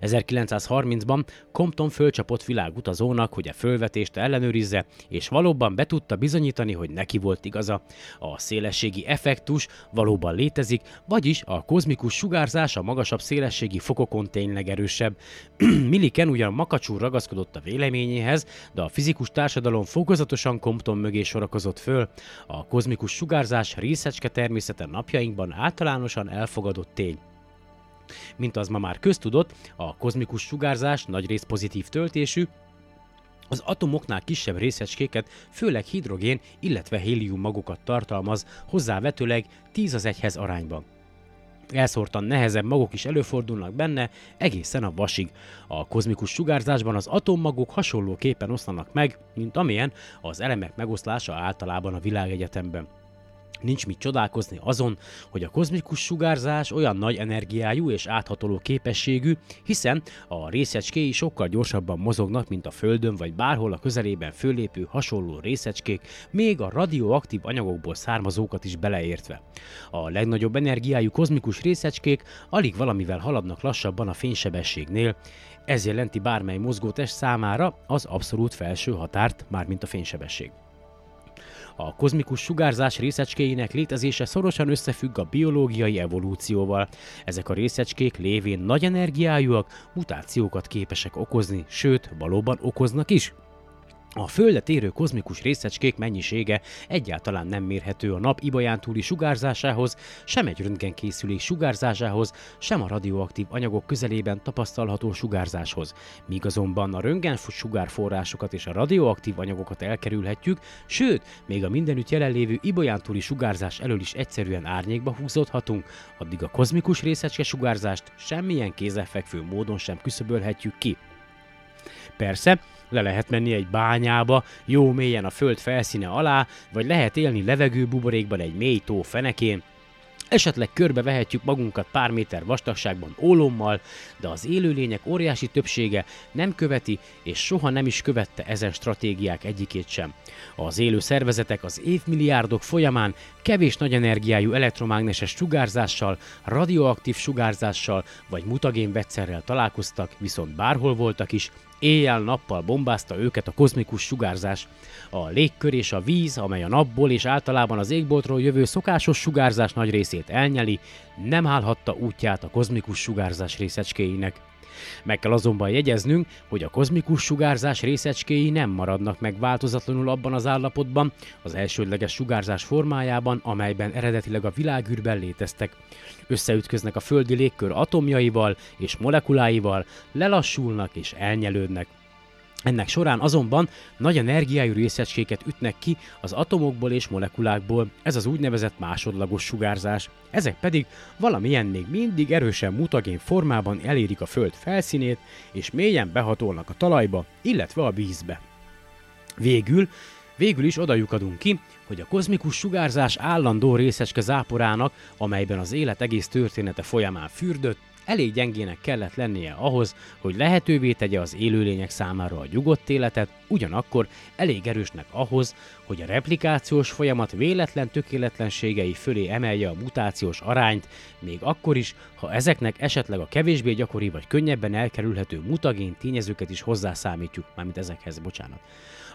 1930-ban Compton fölcsapott világutazónak, hogy a fölvetést ellenőrizze, és valóban be tudta bizonyítani, hogy neki volt igaza. A szélességi effektus valóban létezik, vagyis a kozmikus sugárzás a magasabb szélességi fokokon tényleg erősebb. Milliken ugyan makacsul ragaszkodott a véleményéhez, de a fizikus társadalom fokozatosan Compton mögé sorakozott föl. A kozmikus sugárzás részecske természete napjainkban általánosan elfogadott tény. Mint az ma már köztudott, a kozmikus sugárzás nagyrészt pozitív töltésű, az atomoknál kisebb részecskéket, főleg hidrogén, illetve hélium magokat tartalmaz, hozzávetőleg 10 az egyhez arányban. Elszórtan nehezebb magok is előfordulnak benne, egészen a vasig. A kozmikus sugárzásban az atommagok hasonlóképpen oszlanak meg, mint amilyen az elemek megoszlása általában a világegyetemben. Nincs mit csodálkozni azon, hogy a kozmikus sugárzás olyan nagy energiájú és áthatoló képességű, hiszen a részecskéi sokkal gyorsabban mozognak, mint a Földön vagy bárhol a közelében fölépő hasonló részecskék, még a radioaktív anyagokból származókat is beleértve. A legnagyobb energiájú kozmikus részecskék alig valamivel haladnak lassabban a fénysebességnél, ez jelenti bármely mozgótest számára az abszolút felső határt, mármint a fénysebesség. A kozmikus sugárzás részecskéinek létezése szorosan összefügg a biológiai evolúcióval. Ezek a részecskék lévén nagy energiájúak, mutációkat képesek okozni, sőt, valóban okoznak is. A Földet érő kozmikus részecskék mennyisége egyáltalán nem mérhető a nap ibaján túli sugárzásához, sem egy röntgenkészülék sugárzásához, sem a radioaktív anyagok közelében tapasztalható sugárzáshoz. Míg azonban a röntgen sugárforrásokat és a radioaktív anyagokat elkerülhetjük, sőt, még a mindenütt jelenlévő ibaján túli sugárzás elől is egyszerűen árnyékba húzódhatunk, addig a kozmikus részecske sugárzást semmilyen kézzelfekvő módon sem küszöbölhetjük ki. Persze, le lehet menni egy bányába, jó mélyen a föld felszíne alá, vagy lehet élni levegőbuborékban egy mély tó fenekén, Esetleg körbe vehetjük magunkat pár méter vastagságban ólommal, de az élőlények óriási többsége nem követi és soha nem is követte ezen stratégiák egyikét sem. Az élő szervezetek az évmilliárdok folyamán kevés nagy energiájú elektromágneses sugárzással, radioaktív sugárzással vagy mutagén vegyszerrel találkoztak, viszont bárhol voltak is, Éjjel-nappal bombázta őket a kozmikus sugárzás. A légkör és a víz, amely a napból és általában az égboltról jövő szokásos sugárzás nagy részét elnyeli, nem állhatta útját a kozmikus sugárzás részecskéinek. Meg kell azonban jegyeznünk, hogy a kozmikus sugárzás részecskéi nem maradnak meg változatlanul abban az állapotban, az elsődleges sugárzás formájában, amelyben eredetileg a világűrben léteztek. Összeütköznek a földi légkör atomjaival és molekuláival, lelassulnak és elnyelődnek. Ennek során azonban nagy energiájú részecskéket ütnek ki az atomokból és molekulákból, ez az úgynevezett másodlagos sugárzás. Ezek pedig valamilyen még mindig erősen mutagén formában elérik a Föld felszínét, és mélyen behatolnak a talajba, illetve a vízbe. Végül, végül is oda lyukadunk ki, hogy a kozmikus sugárzás állandó részecske záporának, amelyben az élet egész története folyamán fürdött, elég gyengének kellett lennie ahhoz, hogy lehetővé tegye az élőlények számára a nyugodt életet, ugyanakkor elég erősnek ahhoz, hogy a replikációs folyamat véletlen tökéletlenségei fölé emelje a mutációs arányt, még akkor is, ha ezeknek esetleg a kevésbé gyakori vagy könnyebben elkerülhető mutagén tényezőket is hozzászámítjuk, mármint ezekhez, bocsánat.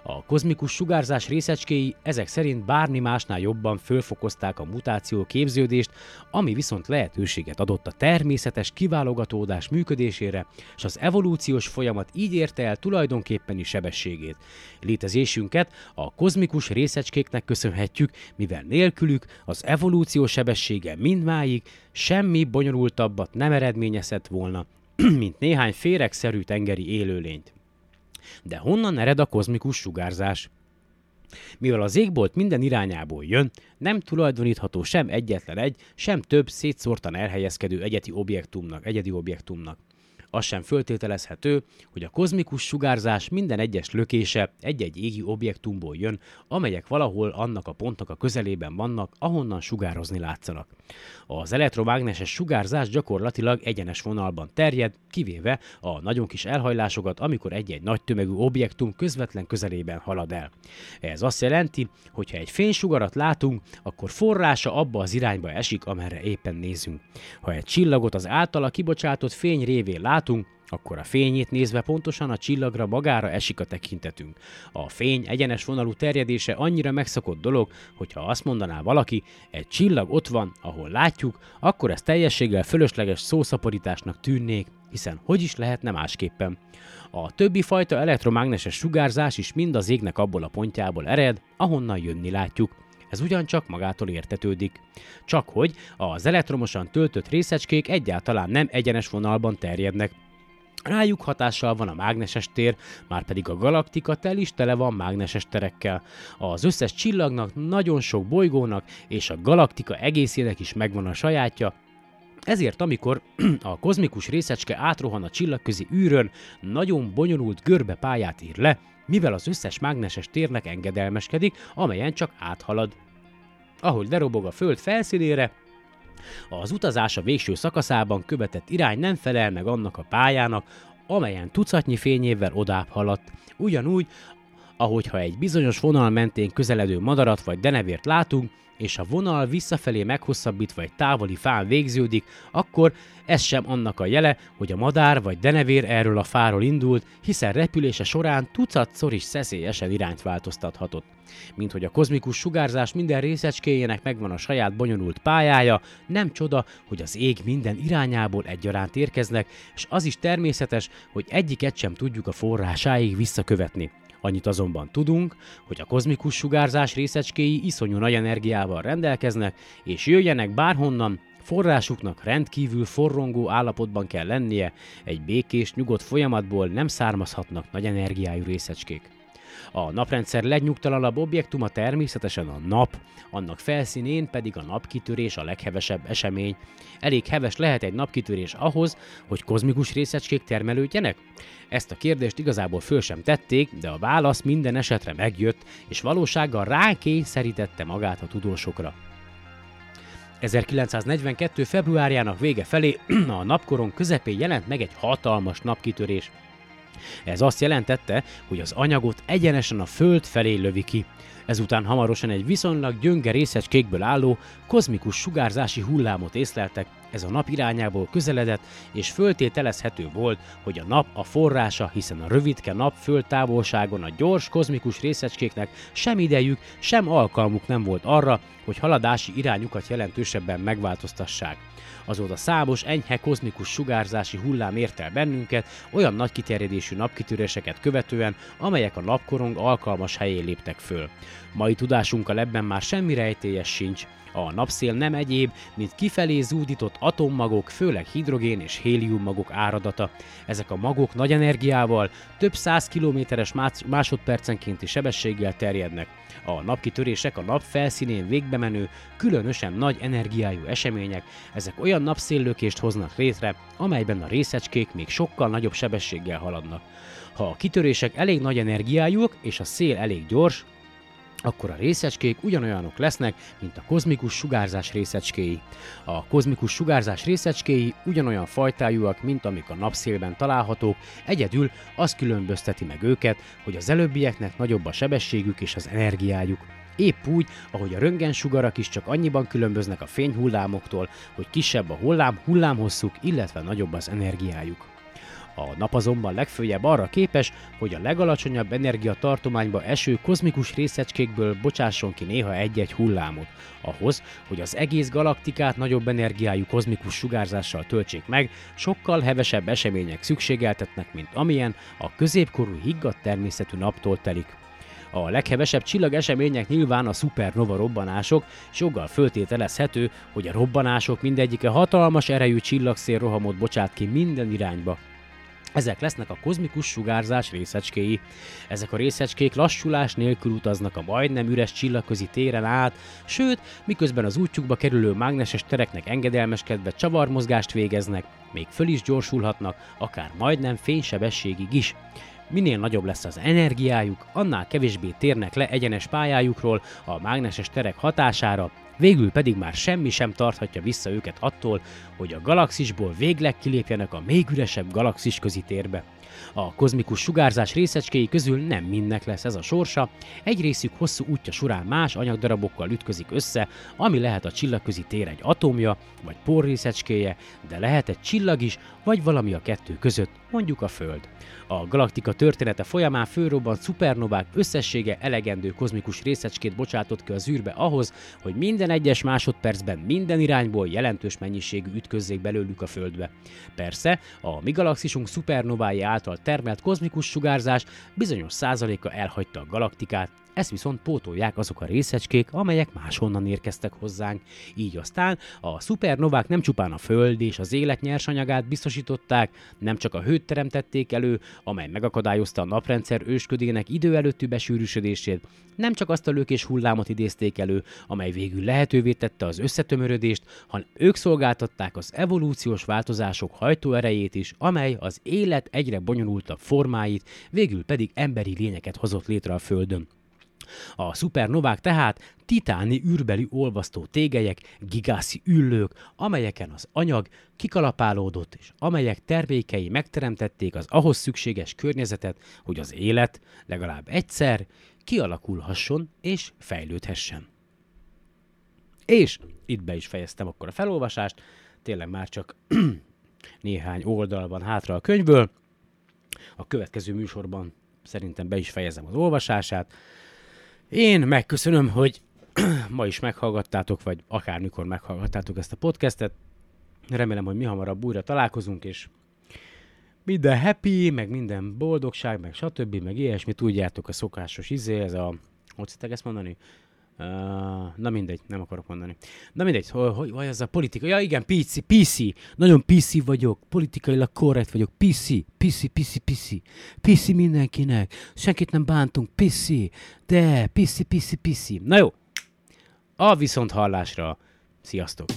A kozmikus sugárzás részecskéi ezek szerint bármi másnál jobban fölfokozták a mutáció képződést, ami viszont lehetőséget adott a természetes kiválogatódás működésére, és az evolúciós folyamat így érte el tulajdonképpeni sebességét. Létezésünket a kozmikus részecskéknek köszönhetjük, mivel nélkülük az evolúció sebessége mindmáig semmi bonyolultabbat nem eredményezett volna, mint néhány féregszerű tengeri élőlényt. De honnan ered a kozmikus sugárzás? Mivel az égbolt minden irányából jön, nem tulajdonítható sem egyetlen egy, sem több szétszórtan elhelyezkedő egyedi objektumnak, egyedi objektumnak. Az sem föltételezhető, hogy a kozmikus sugárzás minden egyes lökése egy-egy égi objektumból jön, amelyek valahol annak a pontnak a közelében vannak, ahonnan sugározni látszanak. Az elektromágneses sugárzás gyakorlatilag egyenes vonalban terjed, kivéve a nagyon kis elhajlásokat, amikor egy-egy nagy tömegű objektum közvetlen közelében halad el. Ez azt jelenti, hogy ha egy fénysugarat látunk, akkor forrása abba az irányba esik, amerre éppen nézünk. Ha egy csillagot az általa kibocsátott fény révén látunk, akkor a fényét nézve pontosan a csillagra magára esik a tekintetünk. A fény egyenes vonalú terjedése annyira megszokott dolog, hogyha azt mondaná valaki, egy csillag ott van, ahol látjuk, akkor ez teljességgel fölösleges szószaporításnak tűnnék, hiszen hogy is lehetne másképpen. A többi fajta elektromágneses sugárzás is mind az égnek abból a pontjából ered, ahonnan jönni látjuk. Ez ugyancsak magától értetődik. Csak hogy az elektromosan töltött részecskék egyáltalán nem egyenes vonalban terjednek, Rájuk hatással van a mágneses tér, már pedig a galaktika tel is tele van mágneses terekkel. Az összes csillagnak, nagyon sok bolygónak és a galaktika egészének is megvan a sajátja, ezért amikor a kozmikus részecske átrohan a csillagközi űrön, nagyon bonyolult görbe pályát ír le, mivel az összes mágneses térnek engedelmeskedik, amelyen csak áthalad. Ahogy lerobog a Föld felszínére, az utazás a végső szakaszában követett irány nem felel meg annak a pályának, amelyen tucatnyi fényévvel odább haladt. Ugyanúgy, ahogyha egy bizonyos vonal mentén közeledő madarat vagy denevért látunk, és a vonal visszafelé meghosszabbítva egy távoli fán végződik, akkor ez sem annak a jele, hogy a madár vagy denevér erről a fáról indult, hiszen repülése során tucatszor is szeszélyesen irányt változtathatott. Mint hogy a kozmikus sugárzás minden részecskéjének megvan a saját bonyolult pályája, nem csoda, hogy az ég minden irányából egyaránt érkeznek, és az is természetes, hogy egyiket sem tudjuk a forrásáig visszakövetni. Annyit azonban tudunk, hogy a kozmikus sugárzás részecskéi iszonyú nagy energiával rendelkeznek, és jöjjenek bárhonnan, forrásuknak rendkívül forrongó állapotban kell lennie, egy békés, nyugodt folyamatból nem származhatnak nagy energiájú részecskék. A naprendszer legnyugtalanabb objektuma természetesen a nap, annak felszínén pedig a napkitörés a leghevesebb esemény. Elég heves lehet egy napkitörés ahhoz, hogy kozmikus részecskék termelődjenek? Ezt a kérdést igazából föl sem tették, de a válasz minden esetre megjött, és valósággal rákényszerítette magát a tudósokra. 1942. februárjának vége felé a napkoron közepén jelent meg egy hatalmas napkitörés. Ez azt jelentette, hogy az anyagot egyenesen a Föld felé lövi ki. Ezután hamarosan egy viszonylag gyönge részecskékből álló, kozmikus sugárzási hullámot észleltek, ez a nap irányából közeledett, és föltételezhető volt, hogy a nap a forrása, hiszen a rövidke nap távolságon a gyors kozmikus részecskéknek sem idejük, sem alkalmuk nem volt arra, hogy haladási irányukat jelentősebben megváltoztassák. Azóta számos enyhe kozmikus sugárzási hullám ért el bennünket, olyan nagy kiterjedésű napkitöréseket követően, amelyek a napkorong alkalmas helyén léptek föl. Mai tudásunkkal ebben már semmi rejtélyes sincs, a napszél nem egyéb, mint kifelé zúdított atommagok, főleg hidrogén és hélium magok áradata. Ezek a magok nagy energiával, több száz kilométeres másodpercenkénti sebességgel terjednek. A napkitörések a nap felszínén végbe menő, különösen nagy energiájú események, ezek olyan napszéllökést hoznak létre, amelyben a részecskék még sokkal nagyobb sebességgel haladnak. Ha a kitörések elég nagy energiájúak és a szél elég gyors, akkor a részecskék ugyanolyanok lesznek, mint a kozmikus sugárzás részecskéi. A kozmikus sugárzás részecskéi ugyanolyan fajtájúak, mint amik a napszélben találhatók, egyedül az különbözteti meg őket, hogy az előbbieknek nagyobb a sebességük és az energiájuk. Épp úgy, ahogy a röntgensugarak is csak annyiban különböznek a fényhullámoktól, hogy kisebb a hullám hullámhosszuk, illetve nagyobb az energiájuk. A nap azonban legfőjebb arra képes, hogy a legalacsonyabb energiatartományba eső kozmikus részecskékből bocsásson ki néha egy-egy hullámot, ahhoz, hogy az egész galaktikát nagyobb energiájú kozmikus sugárzással töltsék meg, sokkal hevesebb események szükségeltetnek, mint amilyen a középkorú higgadt természetű naptól telik. A leghevesebb csillagesemények nyilván a szupernova robbanások, és joggal föltételezhető, hogy a robbanások mindegyike hatalmas erejű csillagszél rohamot bocsát ki minden irányba, Ezek lesznek a kozmikus sugárzás részecskéi. Ezek a részecskék lassulás nélkül utaznak a majdnem üres csillagközi téren át, sőt, miközben az útjukba kerülő mágneses tereknek engedelmeskedve csavarmozgást végeznek, még föl is gyorsulhatnak, akár majdnem fénysebességig is. Minél nagyobb lesz az energiájuk, annál kevésbé térnek le egyenes pályájukról a mágneses terek hatására, végül pedig már semmi sem tarthatja vissza őket attól, hogy a galaxisból végleg kilépjenek a még üresebb galaxis közi térbe. A kozmikus sugárzás részecskéi közül nem mindnek lesz ez a sorsa, egy részük hosszú útja során más anyagdarabokkal ütközik össze, ami lehet a csillagközi tér egy atomja, vagy porrészecskéje, de lehet egy csillag is, vagy valami a kettő között, mondjuk a Föld. A galaktika története folyamán fölrobbant szupernovák összessége elegendő kozmikus részecskét bocsátott ki az űrbe ahhoz, hogy minden egyes másodpercben minden irányból jelentős mennyiségű ütközzék belőlük a Földbe. Persze, a mi galaxisunk szupernovái által termelt kozmikus sugárzás bizonyos százaléka elhagyta a galaktikát, ezt viszont pótolják azok a részecskék, amelyek máshonnan érkeztek hozzánk. Így aztán a szupernovák nem csupán a Föld és az élet nyersanyagát biztosították, nem csak a hőt teremtették elő, amely megakadályozta a naprendszer ősködének idő előtti besűrűsödését, nem csak azt a lökés hullámot idézték elő, amely végül lehetővé tette az összetömörödést, hanem ők szolgáltatták az evolúciós változások hajtóerejét is, amely az élet egyre bonyolultabb formáit, végül pedig emberi lényeket hozott létre a Földön. A szupernovák tehát titáni űrbeli olvasztó tégelyek, gigászi üllők, amelyeken az anyag kikalapálódott, és amelyek termékei megteremtették az ahhoz szükséges környezetet, hogy az élet legalább egyszer kialakulhasson és fejlődhessen. És itt be is fejeztem akkor a felolvasást, tényleg már csak néhány oldal van hátra a könyvből. A következő műsorban szerintem be is fejezem az olvasását. Én megköszönöm, hogy ma is meghallgattátok, vagy akármikor meghallgattátok ezt a podcastet. Remélem, hogy mi hamarabb újra találkozunk, és minden happy, meg minden boldogság, meg stb., meg ilyesmi, tudjátok a szokásos izé, ez a, hogy szokták ezt mondani? Uh, na mindegy, nem akarok mondani. Na mindegy, hogy, hogy vagy ez a politika? Ja igen, PC, PC. Nagyon PC vagyok, politikailag korrekt vagyok. PC, PC, PC, PC. PC mindenkinek. Senkit nem bántunk, PC. De, PC, PC, PC. Na jó. A viszont hallásra. Sziasztok!